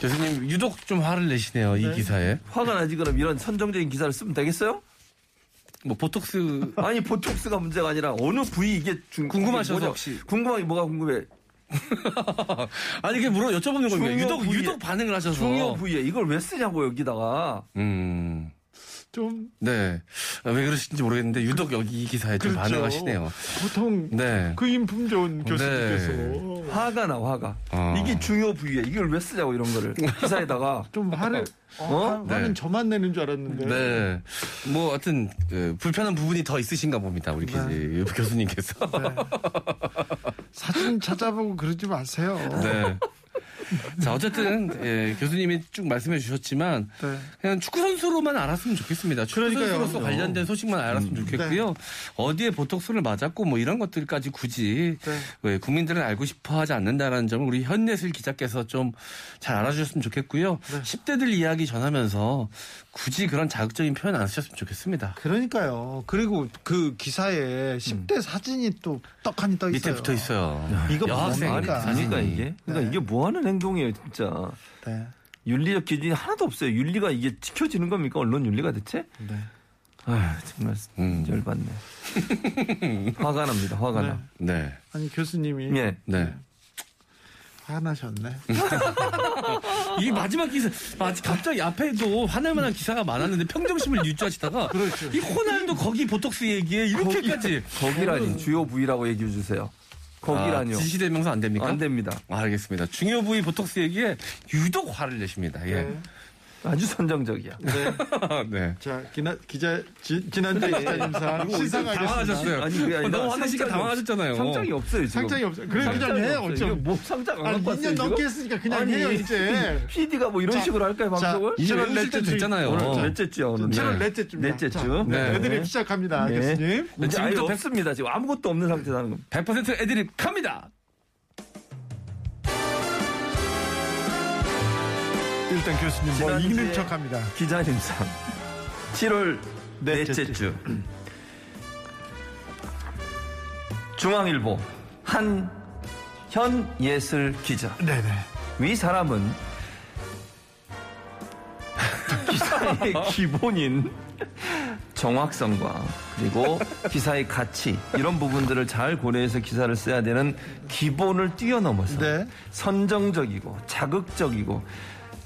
교수님 유독 좀 화를 내시네요. 이 기사에.
화가 나지 그럼 이런 선정적인 기사를 쓰면 되겠어요?
뭐 보톡스
아니 보톡스가 문제가 아니라 어느 부위 이게 중
궁금하셔서
뭐냐?
혹시.
궁금한 게 뭐가 궁금해? (laughs)
아니 이게 물어 여쭤보는 겁니다.
중요
유독
부위에-
유독 반응을 하셔서.
중요 부위에 이걸 왜 쓰냐고 여기다가
음.
좀
네. 아, 왜 그러신지 모르겠는데 유독 여기 이 기사에 좀
그렇죠.
반응하시네요.
보통
네.
그 인품 좋은 교수님께서
화가 나 화가
어.
이게 중요 부위에 이걸 왜 쓰냐고 이런 거를 기사에다가 (laughs)
좀 화를 어?
어?
화, 는
네.
저만 내는 줄 알았는데
네. 뭐, 하여튼, 그, 불편한 부분이 더 있으신가 봅니다. 우리 기- 교수님께서.
사진 찾아보고 그러지 마세요.
네. (laughs) 자, 어쨌든, 예, 교수님이 쭉 말씀해 주셨지만,
네.
그냥 축구 선수로만 알았으면 좋겠습니다.
그러니까요.
축구선수로서 관련된 소식만 알았으면 좋겠고요. 어디에 보톡스를 맞았고, 뭐 이런 것들까지 굳이,
네.
예, 국민들은 알고 싶어 하지 않는다라는 점을 우리 현예슬 기자께서 좀 잘 알아주셨으면 좋겠고요.
네.
10대들 이야기 전하면서 굳이 그런 자극적인 표현 안 쓰셨으면 좋겠습니다.
그러니까요. 그리고 그 기사에 10대 사진이 또 떡하니 떠 있어요.
밑에 붙어 있어요.
이거
여학생
뭡니까?
사진이.
아닙니까 이게? 그러니까
네.
이게 뭐 하는 행동이에요 진짜.
네.
윤리적 기준이 하나도 없어요. 윤리가 이게 지켜지는 겁니까 언론 윤리가 대체?
네.
아 정말
음.
열받네. 화가 납니다. 화가
네.
나.
네.
아니 교수님이
예.
네.
화나셨네. (laughs)
이 마지막 기사, 마- 갑자기 앞에도 화낼 만한 기사가 많았는데 평정심을 유지하시다가
그렇죠.
이 호날두 거기 보톡스 얘기에 이렇게까지
거기 라니 주요 부위라고 얘기해 주세요. 거기라니요.
아, 지시대명사 안 됩니까?
안 됩니다.
아, 알겠습니다. 중요 부위 보톡스 얘기에 유독 화를 내십니다. 예.
네.
아주 선정적이야. (laughs)
네.
자, 기나, 기자, 지, 지난주에 기자님상 시상하겠습니다.
당황하셨어요.
아니, 그게 아니라
너무 당황하잖아요.
없- 상장이 없어요, 지금.
상장이 없어요. 그래, 그냥 해요. 어쩜.
뭐 상장 안
아니,
갖고 왔어요,
2년
지금?
넘게 했으니까 그냥
아니,
해요, 이제. (laughs)
PD가 뭐 이런
자,
식으로 할까요,
자,
방송을?
이제
칠월
외우실
넷째
때
주-
됐잖아요.
오늘 넷째 주야, 오늘.
7월 넷째 주입니다.
넷째
자,
주.
네.
애드립 시작합니다,
네.
교수님.
이제
지금부터
아예
백-
없습니다. 지금 아무것도 없는 하는 겁니다.
100% 애드립 갑니다.
일단 교수님 뭐 이기는 척 합니다.
기자님상 7월 넷째 주 중앙일보 한현예슬 기자
네네.
위 사람은 기사의 (laughs) 기본인 정확성과 그리고 기사의 가치 이런 부분들을 잘 고려해서 기사를 써야 되는 기본을 뛰어넘어서
네.
선정적이고 자극적이고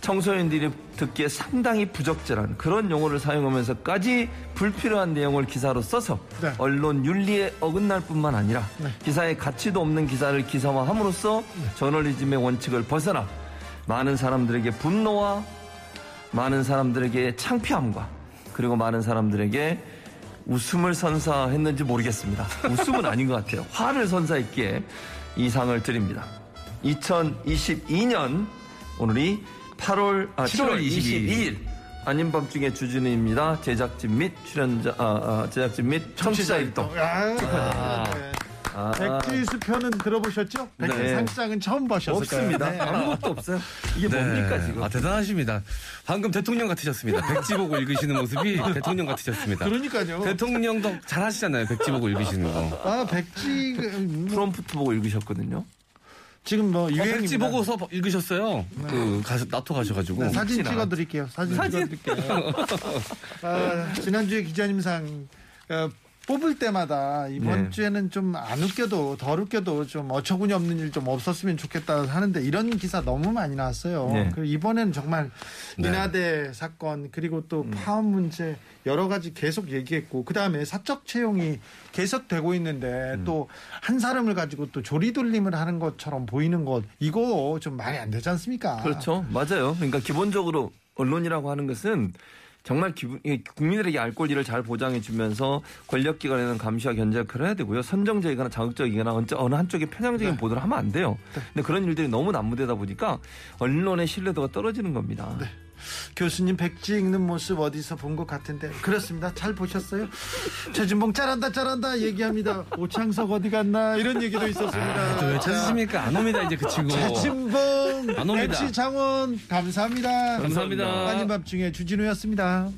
청소년들이 듣기에 상당히 부적절한 그런 용어를 사용하면서까지 불필요한 내용을 기사로 써서
네.
언론 윤리에 어긋날 뿐만 아니라 기사의 가치도 없는 기사를 기사화함으로써 저널리즘의 원칙을 벗어나 많은 사람들에게 분노와 많은 사람들에게 창피함과 그리고 많은 사람들에게 웃음을 선사했는지 모르겠습니다. 웃음은 (laughs) 아닌 것 같아요. 화를 선사했기에 이 상을 드립니다. 2022년 오늘이 8월 아 7월 22일 아닌 밤중에 주진우입니다. 제작진 및 출연자 아, 아, 제작진 및 청취자 일동.
아, 네.
아,
백지수 편은 들어보셨죠? 백지
네.
상장은 처음 보셨을
없습니다.
네.
아무것도 없어요. 이게 뭡니까 지금?
아, 대단하십니다. 방금 대통령 같으셨습니다. 백지 보고 읽으시는 모습이 (laughs) 대통령 같으셨습니다.
그러니까요.
대통령도 잘하시잖아요. 백지 보고 읽으시는 거.
아, 백지 뭐,
프롬프트 보고 읽으셨거든요.
지금 뭐
어,
유행입니다.
백지 보고서 읽으셨어요. 그 가서 나토 가셔가지고.
네, 사진. 찍어드릴게요. 사진, 찍어드릴게요. (laughs) 아, 지난주에 기자님 상 어, 뽑을 때마다 이번
네.
주에는 좀 안 웃겨도 덜 웃겨도 좀 어처구니 없는 일 좀 없었으면 좋겠다 하는데 이런 기사 너무 많이 나왔어요.
네.
그리고 이번엔 정말
네.
인하대 사건 그리고 또 파업 문제 여러 가지 계속 얘기했고 그 다음에 사적 채용이 계속되고 있는데 또한 사람을 가지고 또 조리돌림을 하는 것처럼 보이는 것 이거 좀 말이 안 되지 않습니까?
그렇죠. 맞아요. 그러니까 기본적으로 언론이라고 하는 것은 정말 기분- 이 국민들에게 알 권리를 잘 보장해 주면서 권력기관에는 감시와 견제 역할을 해야 되고요. 선정적이거나 자극적이거나 어느- 어느 한쪽에 편향적인
네.
보도를 하면 안 돼요. 근데 그런 일들이 너무 난무되다 보니까 언론의 신뢰도가 떨어지는 겁니다.
네. 교수님 백지 읽는 모습 어디서 본 것 같은데 그렇습니다. 잘 보셨어요? 최진봉 잘한다 잘한다 얘기합니다. 오창석 어디 갔나 이런 얘기도 있었습니다.
왜 찾으십니까? 안 옵니다, 이제 그 친구.
최진봉
안 옵니다.
MC 장원 감사합니다.
감사합니다.
아닌 밤중에 주진우였습니다.